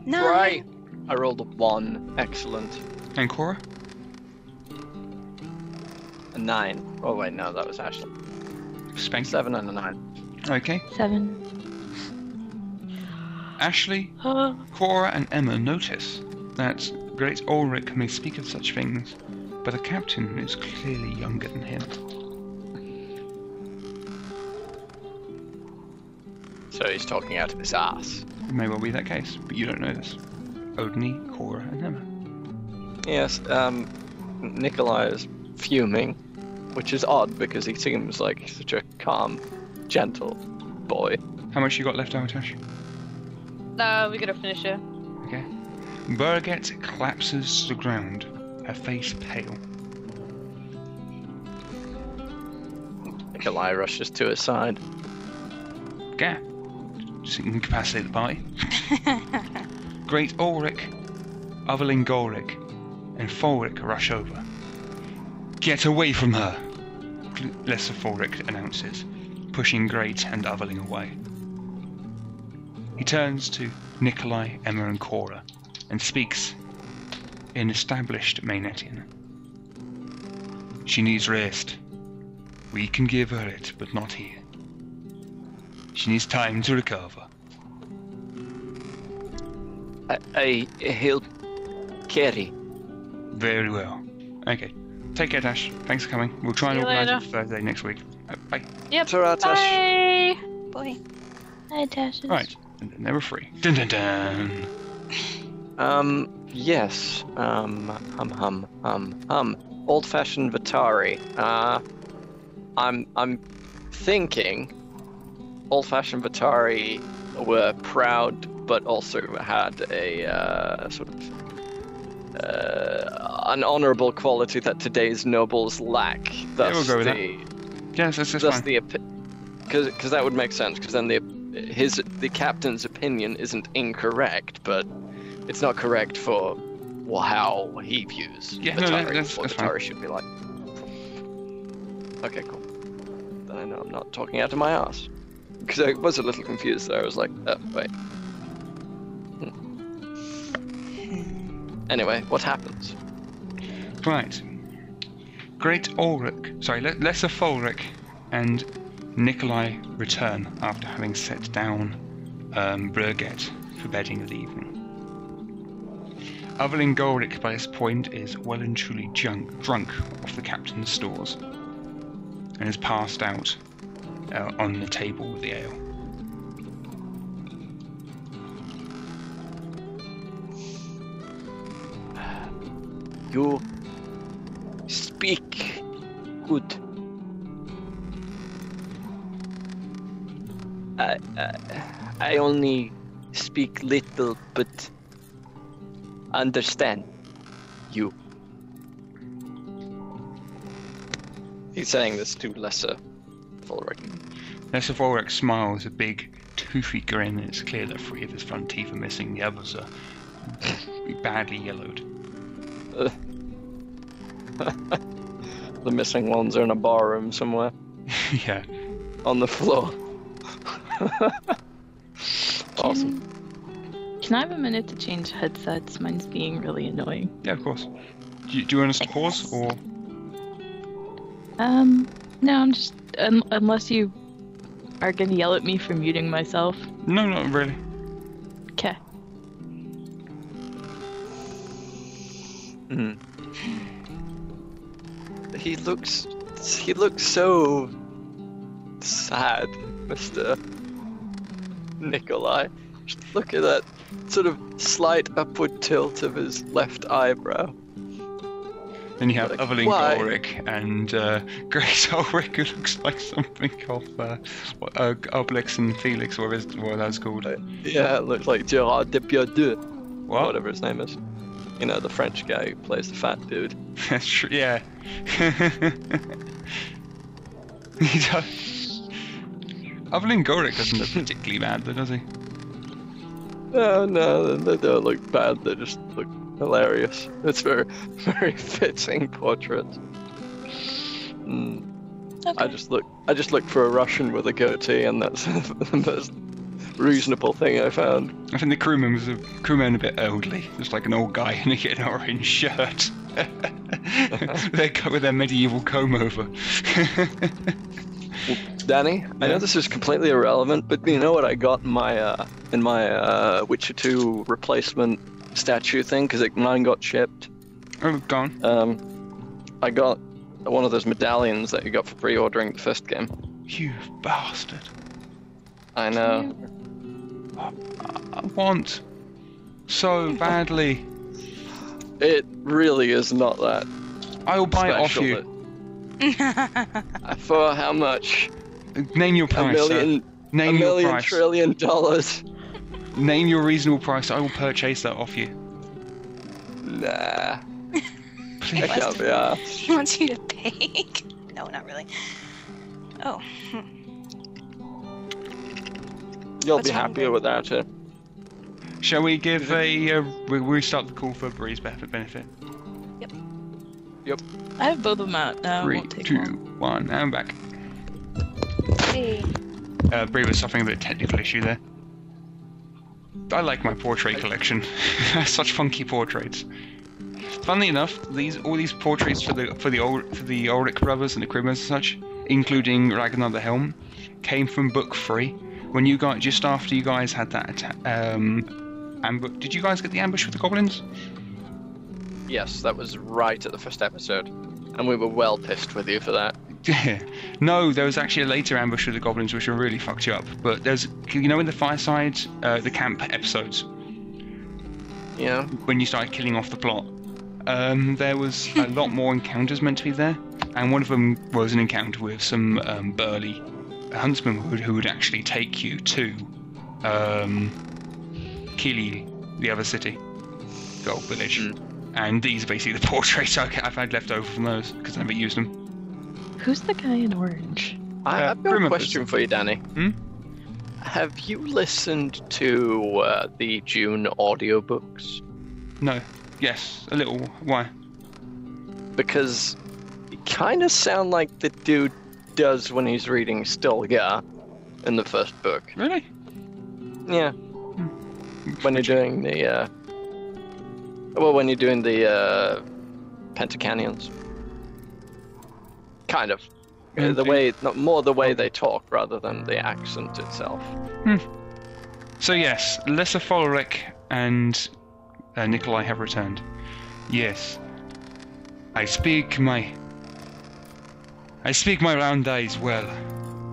No. Right. I rolled a one. Excellent. And Cora? A nine. Oh wait, no, that was Ashley. Spank. Seven and a nine. Okay. Seven. Ashley, Uh, Cora, and Emma notice that Great Ulrich may speak of such things, but the captain is clearly younger than him. So he's talking out of his ass. It may well be that case, but you don't know this. Odini, Cora, and Emma. Yes. Um, Nikolai is fuming, which is odd because he seems like such a calm, gentle boy. How much you got left, Amatash? Uh, we gotta finish it. Okay. Birgit collapses to the ground, her face pale. Nikolai rushes to his side. Gap. Just incapacitate the party. Great Ulrich, Otherling Golric, and Fulric rush over. Get away from her! Lesser Fulric announces, pushing Great and Otherling away. He turns to Nikolai, Emma, and Cora and speaks in established Mainetian. She needs rest. We can give her it, but not here. She needs time to recover. I, I, he'll carry. Very well. Okay. Take care, Dash. Thanks for coming. We'll try and See you organise later. it for Thursday next week. Uh, bye. Yep. Ta-ra, Tash. Bye. Boy. Hi, Tasha. Right. And then they were free. Dun dun dun. Um, yes. Um, hum, hum, hum, hum. Old-fashioned Vitari. Uh, I'm, I'm thinking old-fashioned Vitari were proud, but also had a uh, sort of uh, an honourable quality that today's nobles lack. Thus we'll go with that. Yes, that's, that's fine. the because because that would make sense because then the his the captain's opinion isn't incorrect, but it's not correct for well, how he views Yeah, no, Atari, that- that's- what that's fine. Should be like. Okay, cool. Then I know I'm not talking out of my ass because I was a little confused there. I was like, oh wait. Anyway, what happens? Right. Great Ulrich, sorry, Le- Lesser Fulric and Nikolai return after having set down um, for bedding of the evening. Evelyn Golric by this point is well and truly drunk, drunk off the captain's stores and has passed out uh, on the table with the ale. You speak good. I, I, I only speak little, but understand you. He's saying this to lesser. Lesser Fulric smiles a big, toothy grin, and it's clear that three of his front teeth are missing. The others are badly yellowed. The missing ones are in a bar room somewhere yeah. on the floor. awesome. Can, can I have a minute to change headsets? Mine's being really annoying. Yeah, of course. Do you, do you want us to pause or? Um, no, I'm just un- unless you are gonna yell at me for muting myself. No, not really. Okay. Mm. He looks. He looks so sad, Mister Nikolai. Just look at that sort of slight upward tilt of his left eyebrow. Then you have Like, Evelyn why? Ulrich and uh, Grace Ulrich, who looks like something of uh, uh, Obelix and Felix, or is what that's called. Yeah, it looks like Gerard Depardieu, What? whatever his name is. You know, the French guy who plays the fat dude. That's true. Yeah. he does. Evelyn Ulrich doesn't look particularly bad, though, does he? No, no, they don't look bad. They just look hilarious. It's very, very fitting portrait. Mm. I just look. I just looked for a Russian with a goatee, and that's the most reasonable thing I found. I think the crewman was a crewman a bit elderly, just like an old guy in a, an orange shirt. they go with their medieval comb over. Danny, I know this is completely irrelevant, but you know what I got in my uh, in my uh, Witcher 2 replacement statue thing because mine got shipped. oh, gone. Um, I got one of those medallions that you got for pre-ordering the first game. You bastard. I know. I want so badly. It really is not that I will buy it off you. but- For how much? Name your A price. sir. million, a Name your million price. trillion dollars. Name your reasonable price. I will purchase that off you. Nah, Please. I can't be asked. he wants you to pay. no, not really. Oh, You'll What's be happier Greg? without it. Shall we give a? Uh, we we start the call for Bree's benefit. benefit. Yep. Yep. I have both of them out now. it Three, won't take two, long. one, and back. hey. Uh, Bree was suffering a bit of technical issue there. I like my portrait collection. Such funky portraits. Funnily enough, these all these portraits for the for the Ul- for the Ulrich brothers and the Krimmers and such, including Ragnar the Helm, came from book three. When you got just after you guys had that um, ambush, did you guys get the ambush with the goblins? Yes, that was right at the first episode, and we were well pissed with you for that. no, there was actually a later ambush of the goblins which really fucked you up. But there's, you know, in the fireside, uh, the camp episodes, Yeah. when you started killing off the plot, um, there was a lot more encounters meant to be there, and one of them was an encounter with some um, burly huntsmen who would, who would actually take you to um, Kili, the other city, the old village. Mm. And these are basically the portraits I've had left over from those because I never used them. Who's the guy in orange? I, Uh, I've got a question for you, Danny. Hmm? Have you listened to uh, the Dune audiobooks? No. Yes, a little. Why? Because you kind of sound like the dude does when he's reading Stilgar in the first book. Really? Yeah. When you're doing the, uh... Well, when you're doing the, uh... Pentacanians. Kind of. Uh, the way, not more the way they talk rather than the accent itself. So yes, Lesser Fulric and uh, Nikolai have returned. Yes, I speak my I speak my round eyes well,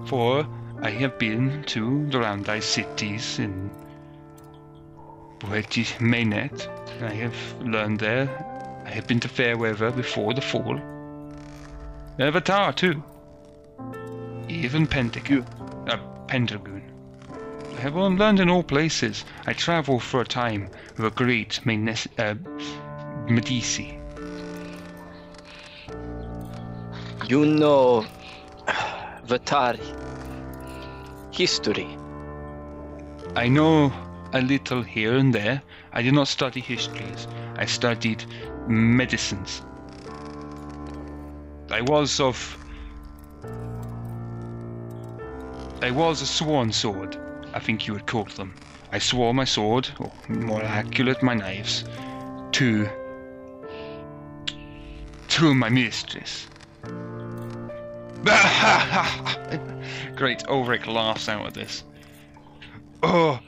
for I have been to the round eye cities in Mainet. I have learned there. I have been to Fairweather before the fall. Avatar too. Even Pentagon. Uh, Pentagon. I have learned in all places. I travel for a time with a great Menes- uh, Medici. You know Vatari. History. I know a little here and there. I did not study histories. I studied medicines. I was of. I was a sworn sword, I think you would call them. I swore my sword, or more accurate, my knives, to. to my mistress. Great, Ulrich laughs out at this. Oh,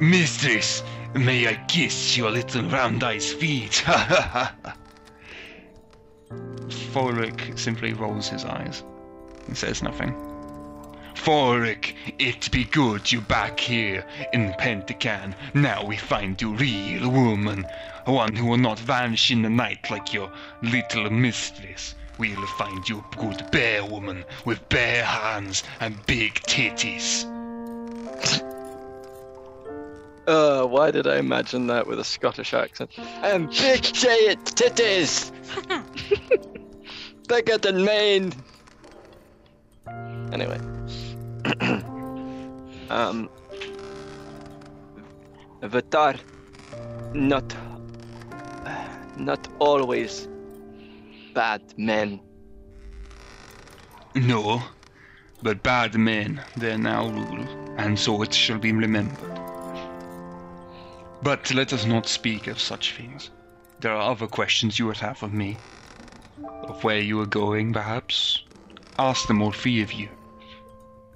mistress, may I kiss your little round eyes feet? Ulrich simply rolls his eyes and says nothing. Forik, it be good you back here in Pentacan. Now we find you real woman, one who will not vanish in the night like your little mistress. We'll find you good bear woman with bare hands and big titties. Uh, why did I imagine that with a Scottish accent? And big giant titties! Bigger than Maine! Anyway. um. Vatar. Not. Not always bad men. No, but bad men there now rule, and so it shall be remembered. But let us not speak of such things. There are other questions you would have of me. Of where you are going, perhaps. Ask them, all three of you.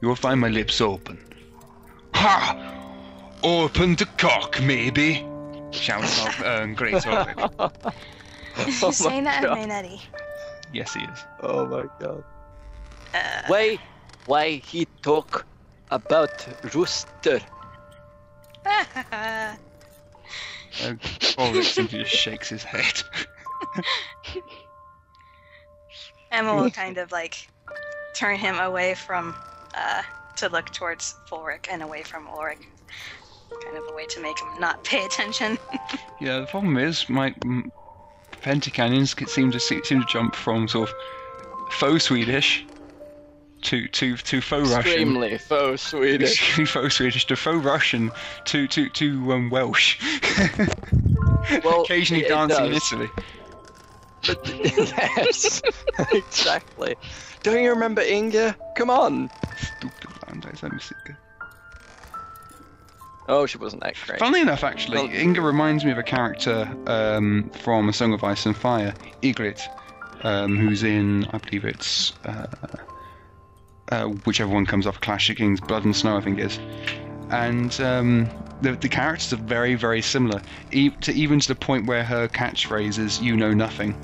You will find my lips open. Ha! Open to cock, maybe? Shouts out um, Great Ulrich. He's Oh saying that in God. Mainetti. Yes, he is. Oh my god. Uh, Why? Why he talk about rooster? Uh, Ulrich simply just shakes his head. Emma will kind of like turn him away from uh, to look towards Fulric and away from Ulrich. Kind of a way to make him not pay attention. Yeah, the problem is my m- seem to seem to jump from sort of faux Swedish to to to faux Russian, Extremely faux Swedish. extremely faux Swedish to faux Russian to to to um, Welsh. Well, Occasionally it dancing in. Italy. But yes, exactly. Don't you remember Inga? Come on. Stupid Landais, let me see. Oh, she wasn't that great. Funnily enough, actually, Well- Inga reminds me of a character um, from A Song of Ice and Fire, Ygritte, um, who's in, I believe it's, uh, uh, whichever one comes off, Clash of Kings, Blood and Snow, I think it is. And um, the, the characters are very, very similar, e- to even to the point where her catchphrase is "You know nothing."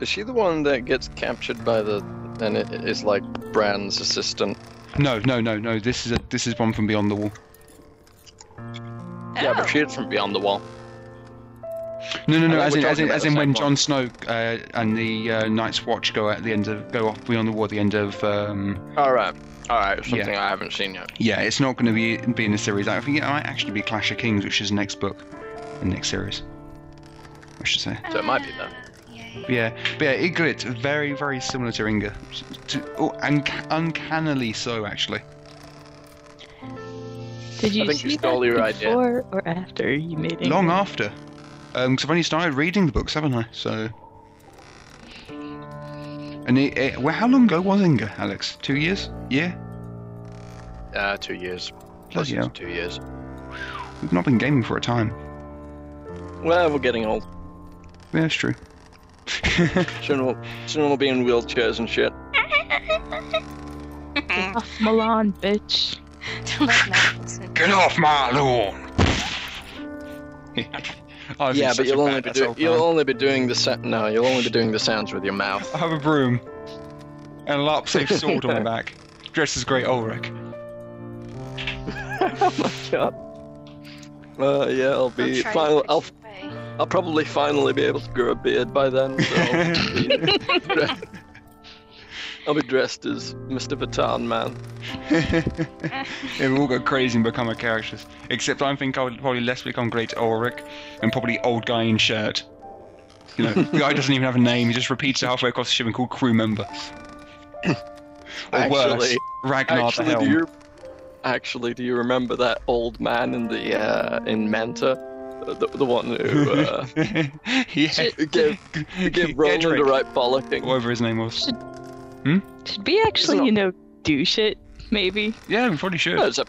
Is she the one that gets captured by the and it is like Brand's assistant? No, no, no, no. This is a this is one from Beyond the Wall. Yeah, Oh. but she is from beyond the wall. No, no, no. As in, as in, as in when same Jon. Snow uh, and the uh, Night's Watch go at the end of go off Beyond the Wall at the end of. Um, All right, all right. Something I haven't seen yet. yeah, it's not going to be be in the series. I think it might actually be Clash of Kings, which is the next book, the next series. I should say. So it might be that. Yeah, but yeah, Ygritte, very, very similar to Inga, to, oh, unc- uncannily so actually. Did you think you see stole that your idea. before or after you made it? Long after, because I've only started reading the books, haven't I? So. And it, it, well, how long ago was Inga, Alex? Two years? Yeah. Uh, two years. Plus Bloody hell. two years. We've not been gaming for a time. Well, we're getting old. Yeah, that's true. Soon we'll, soon we'll be in wheelchairs and shit. Off Milan, bitch. Don't let Matt listen. Get off my lawn! Oh, yeah, but you'll only be doing you'll only be doing the sa- no, you'll only be doing the sounds with your mouth. I have a broom and a larp safe sword on my back, dressed as Great Ulrich. oh my god. Uh, yeah, I'll be try to final. I'll. I'll probably finally be able to grow a beard by then. So I'll, be, dressed as Mr. Vatan Man. yeah, we all go crazy and become our characters. Except I think I would probably less become Great Ulrich and probably old guy in shirt. You know, the guy doesn't even have a name. He just repeats it halfway across the ship and called crew member. Or worse, Actually, Ragnar the actually, do you actually do you remember that old man in the uh, in Manta, the, the one who uh, yeah, gave gave Roland the right bollocking? whatever his name was. Should Hmm? we actually, not- you know, do shit? Maybe. Yeah, we probably should. No, it's a...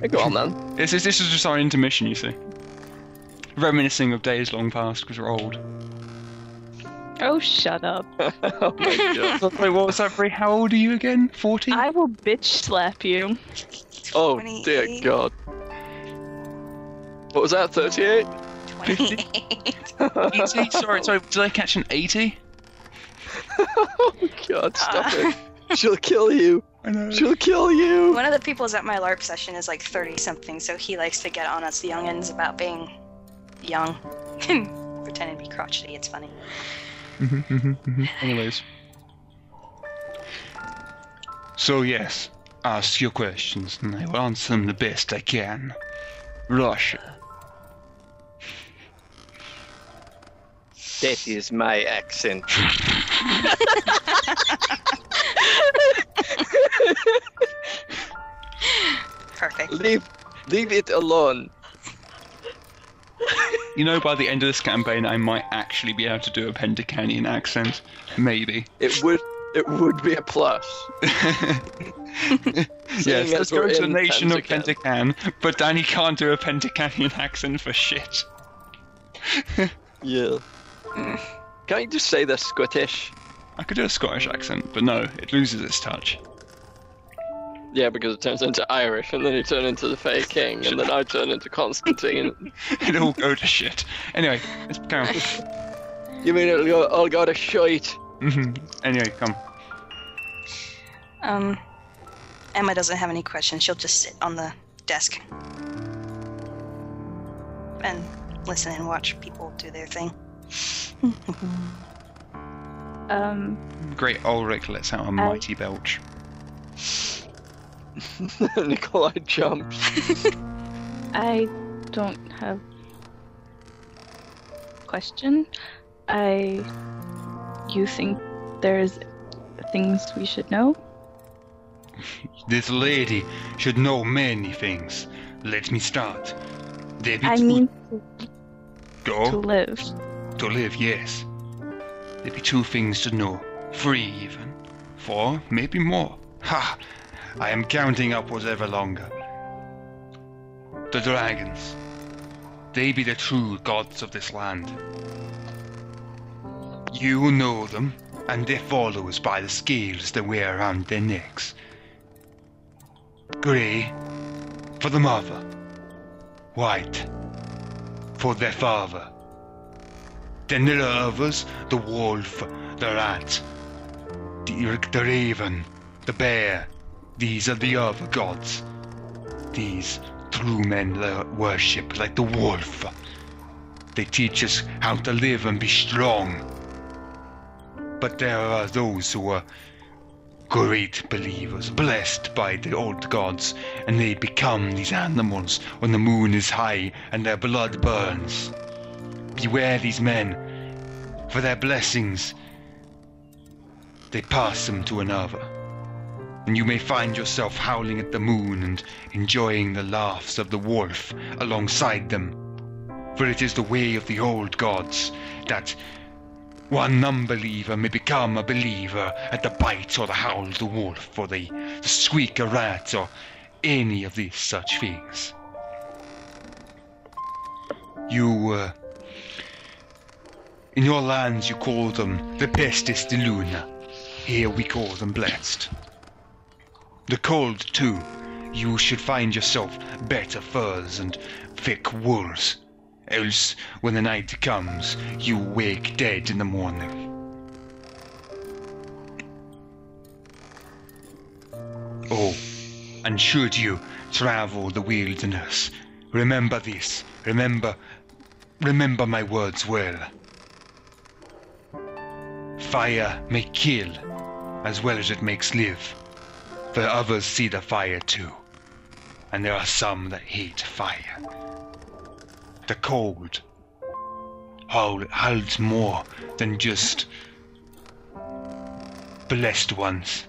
Hey, go on then. This is this is just our intermission, you see. Reminiscing of days long past because we're old. Oh, shut up. oh my god. Wait, what was that, Brie? How old are you again? 40? I will bitch slap you. Oh dear god. What was that? 38? 28. 80? Sorry, sorry, did I catch an 80? oh god, stop it. Uh. She'll kill you. I know. She'll kill you. One of the people's at my LARP session is like 30 something, so he likes to get on us youngins about being young. pretending to be crotchety, it's funny. Mm-hmm, mm-hmm, mm-hmm. Anyways. So, yes, ask your questions and I will answer them the best I can. Russia. That is my accent. Perfect. Leave, leave it alone. You know, by the end of this campaign, I might actually be able to do a Pentacanian accent. Maybe. It would, it would be a plus. yes, let's go to the in nation of Pentacan. Pentacan, but Danny can't do a Pentacanian accent for shit. Yeah. Can't you just say they're Scottish? I could do a Scottish accent, but no, it loses its touch. Yeah, because it turns into Irish, and then you turn into the Fey King, and then I turn into Constantine. It'll all go to shit. Anyway, let's carry on. you mean it'll go, all go to shite? Mhm. anyway, come. Um, Emma doesn't have any questions. She'll just sit on the desk and listen and watch people do their thing. Um, Great Ulrich lets out a mighty belch. Nikolai jumps. I don't have question. I you think there's things we should know? This lady should know many things. Let me start. There I mean to Go to live. To live, yes. There be two things to know. Three even. Four, maybe more. Ha! I am counting upwards ever longer. The dragons. They be the true gods of this land. You know them, and their followers by the scales they wear around their necks. Grey, for the mother, white for their father. Then are others, the wolf, the rat, the, the raven, the bear. These are the other gods. These true men worship like the wolf. They teach us how to live and be strong. But there are those who are great believers, blessed by the old gods, and they become these animals when the moon is high and their blood burns. Beware these men, for their blessings, they pass them to another. And you may find yourself howling at the moon and enjoying the laughs of the wolf alongside them. For it is the way of the old gods that one unbeliever may become a believer at the bite or the howl of the wolf or the, the squeak of rat or any of these such things. You, uh, in your lands you call them the pestis de luna. Here we call them blessed. The cold, too. You should find yourself better furs and thick wools. Else, when the night comes, you wake dead in the morning. Oh, and should you travel the wilderness, remember this. Remember, remember my words well. Fire may kill as well as it makes live. For others see the fire too. And there are some that hate fire. The cold hold, holds more than just blessed ones,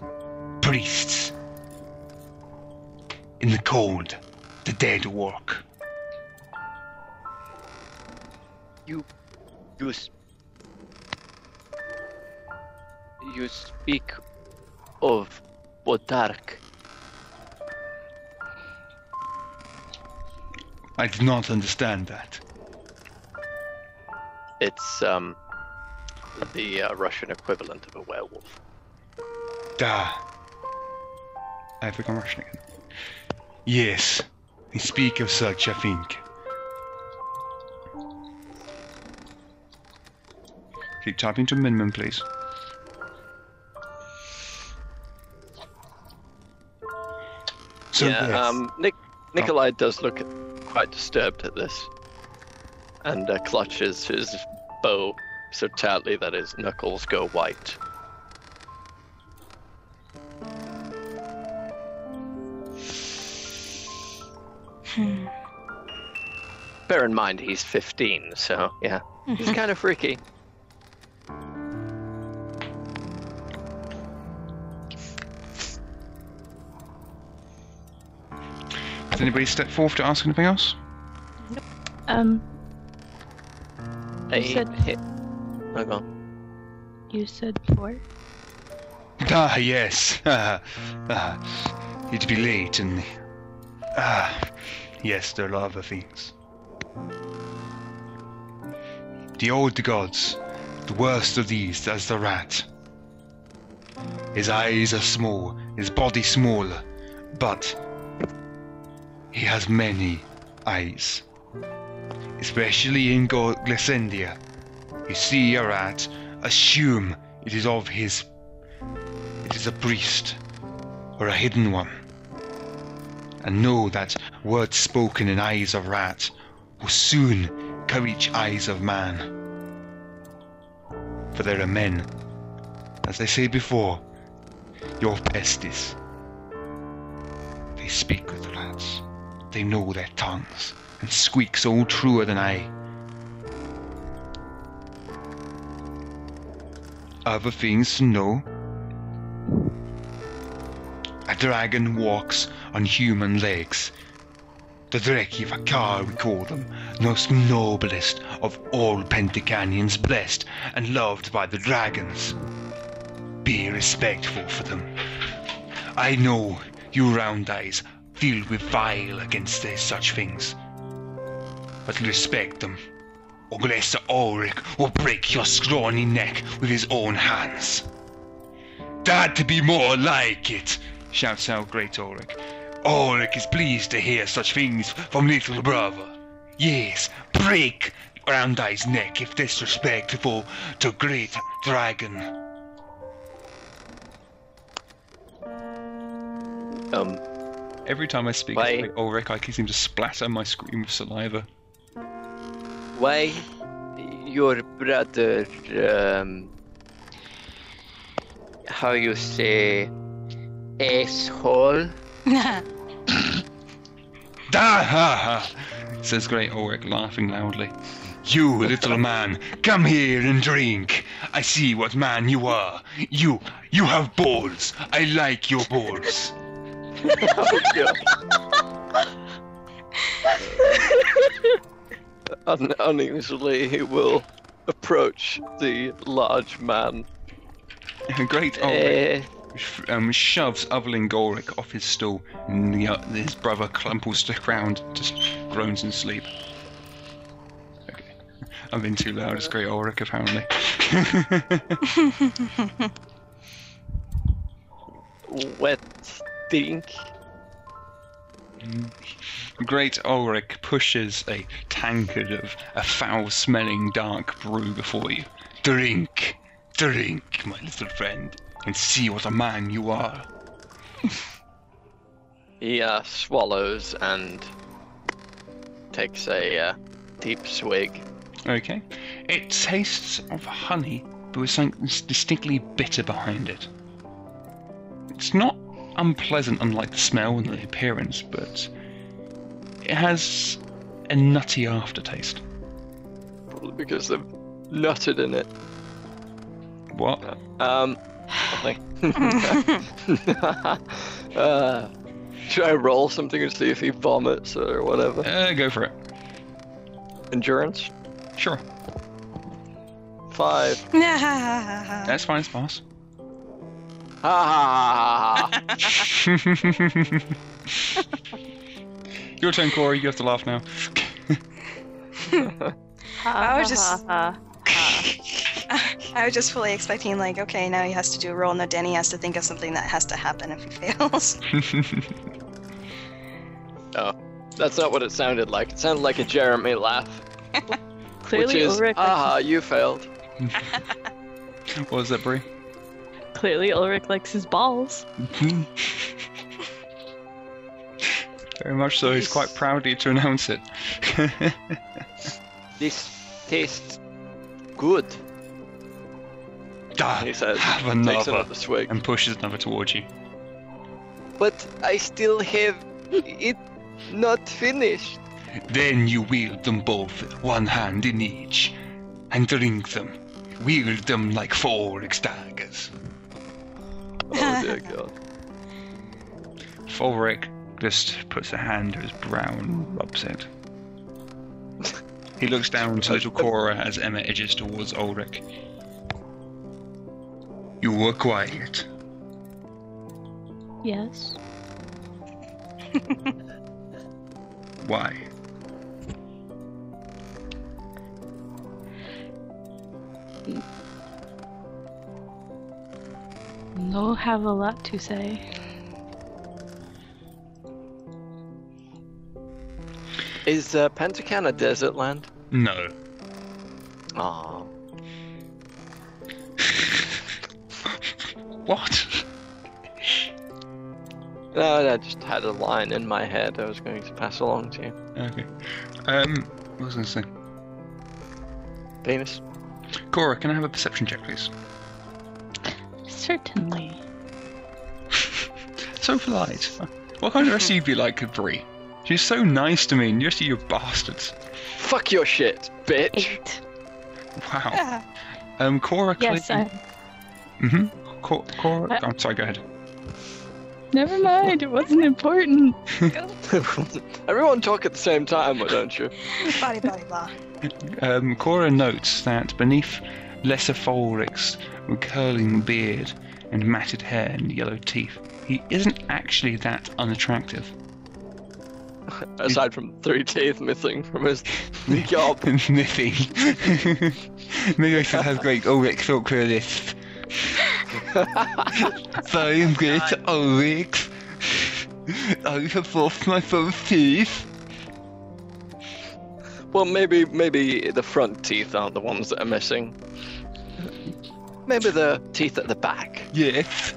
priests. In the cold, the dead walk. You, you, you speak of Bodark. I do not understand that. It's um the uh, Russian equivalent of a werewolf. Da. I have become Russian again. Yes, they speak of such, I think. Keep typing to minimum, please. So yeah, yes. um, Nick, Nikolai does look quite disturbed at this, and uh, clutches his bow so tightly that his knuckles go white. Hmm. Bear in mind he's 15, so yeah, he's kind of freaky. Does anybody step forth to ask anything else? Um, A said- hit. Oh, go on. you said four. Ah, yes. Ah, ah. It'd be late and. Ah, yes, there are other things. The old gods, the worst of these, as the rat. His eyes are small, his body smaller, but he has many eyes. Especially in Glassendia. You see a rat, assume it is of his it is a priest or a hidden one. And know that words spoken in eyes of rat will soon courage eyes of man. For there are men, as I said before, your pestis. They speak with rats. They know their tongues and squeak so truer than I. Other things know a dragon walks on human legs. The Dreki Vakar, we call them, most noblest of all Pentacanians, blessed and loved by the dragons. Be respectful for them. I know you round eyes filled with vile against their such things. But respect them, or Glesa Ulrich will break your scrawny neck with his own hands. That to be more like it, shouts out Great Ulrich. Ulrich is pleased to hear such things from little brother. Yes, break Brandeis' neck if disrespectful to great dragon. Um, Every time I speak Why- like Ulrich, I seem to splatter my screen with saliva. why your brother, um, how you say, asshole? Da ha ha! says great Ulrich, laughing loudly. You little man, come here and drink. I see what man you are. You, you have balls. I like your balls. Un- uneasily, he will approach the large man. great Ulrich Eh, sh- um, shoves Uberling Ulrich off his stool, and the, uh, his brother clumples to the ground, just groans in sleep. Okay. I've been too loud, it's great Ulrich apparently. wet stink. Great Ulrich pushes a tankard of a foul smelling dark brew before you. Drink, drink, my little friend, and see what a man you are. He uh, swallows and takes a uh, deep swig. Okay. It tastes of honey, but with something distinctly bitter behind it. It's not unpleasant, unlike the smell and the appearance, but it has a nutty aftertaste. Probably because they've nutted in it. What? Um, uh, should I roll something and see if he vomits or whatever? Uh, go for it. Endurance? Sure. Five. That's fine, it's pass. Ha ha ha ha Your turn, Corey. You have to laugh now. I was just- Ha, ha, I was just fully expecting, like, okay, now he has to do a roll, and then Denny has to think of something that has to happen if he fails. ha. Oh, that's not what it sounded like. It sounded like a Jeremy laugh. Clearly, which is, Ulrich. aha, you failed. what was that, Brie? His, clearly, Ulrich likes his balls. Mm-hmm. Very much so. He's quite proudly to announce it. This tastes good, Da, he says. have Takes another. another swig. And pushes another towards you. But I still have it not finished. Then you wield them both, one hand in each, and drink them. Wield them like four daggers. Oh dear god. Fulric just puts a hand to his brow and rubs it. He looks down to little Cora as Emma edges towards Ulrich. You were quiet. Yes. Why? No, have a lot to say. Is uh, Pentacan a desert land? No. Aw. What? No, I just had a line in my head I was going to pass along to you. Okay. Um, what was I going to say? Penis? Cora, can I have a perception check, please? Certainly. So polite. What kind of rest you be like, Brie? She's so nice to me, and you're you bastards. Fuck your shit, bitch! Eight. Wow. Um, Cora, Yes, clearly- I. Mm-hmm. Cor- Cora, Uh, I'm sorry. Go ahead. Never mind, it wasn't important. Everyone talk at the same time, why don't you? body, body, blah. Um, Cora notes that beneath Lesser Fulric's curling beard and matted hair and yellow teeth, he isn't actually that unattractive. Aside from three teeth missing from his gob. Nothing. Maybe I should have great Ulrich talk for this. Sorry, I'm great Ulrich. I have lost my both teeth. Well, maybe maybe the front teeth aren't the ones that are missing. Maybe the teeth at the back. Yes.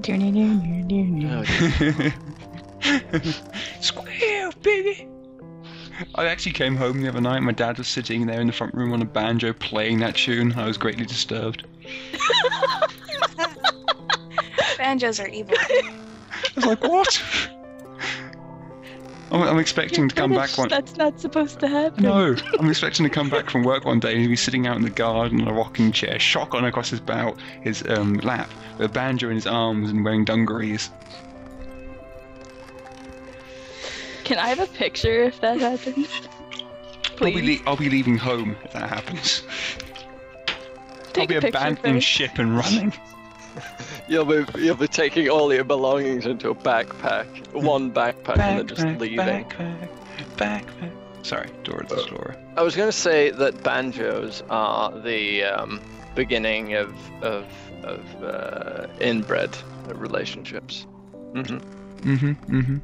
Square, baby. I actually came home the other night. My dad was sitting there in the front room on a banjo playing that tune. I was greatly disturbed. Banjos are evil. I was like, what? I'm, I'm expecting to come back one. That's not supposed to happen. No, I'm expecting to come back from work one day and he'll be sitting out in the garden in a rocking chair, shotgun across his bow, his um, lap, with a banjo in his arms and wearing dungarees. Can I have a picture if that happens? I'll be, Please. le- I'll be leaving home if that happens. Take I'll be abandoning first. ship and running. You'll be you'll be taking all your belongings into a backpack, one backpack, and then just Backpack, leaving. backpack, backpack. Sorry, Dora the Explorer. I was going to say that banjos are the um, beginning of of of uh, inbred relationships. hmm Mm-hmm, mm-hmm.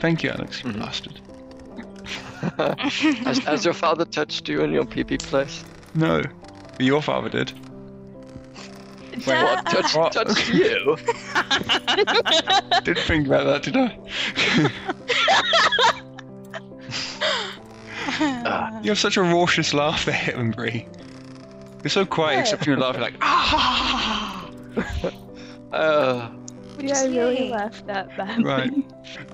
Thank you, Alex, you Mhm. bastard. has, has your father touched you in your pee-pee place? No, your father did. Wait, What? Touch, What? touched you? Didn't think about that, did I? You have such a raucous laugh there, Embry. You're so quiet, except when you're laughing like, ah! uh, Yeah, I really Yay. laughed that badly. Right.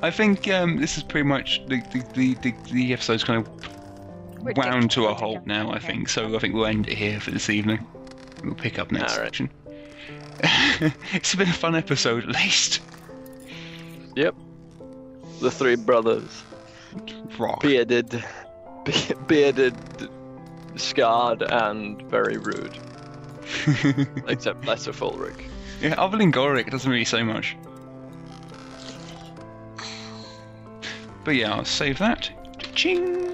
I think um, this is pretty much the the, the, the, the episode's kind of We're wound to a halt now. I think so. I think we'll end it here for this evening. We'll pick up next Alright. section. it's been a fun episode, at least. yep. The three brothers, Rock. bearded, be- bearded, scarred, and very rude. Except lesser Fulric. yeah, other than Golric, doesn't really say much. But yeah, I'll save that. Ching.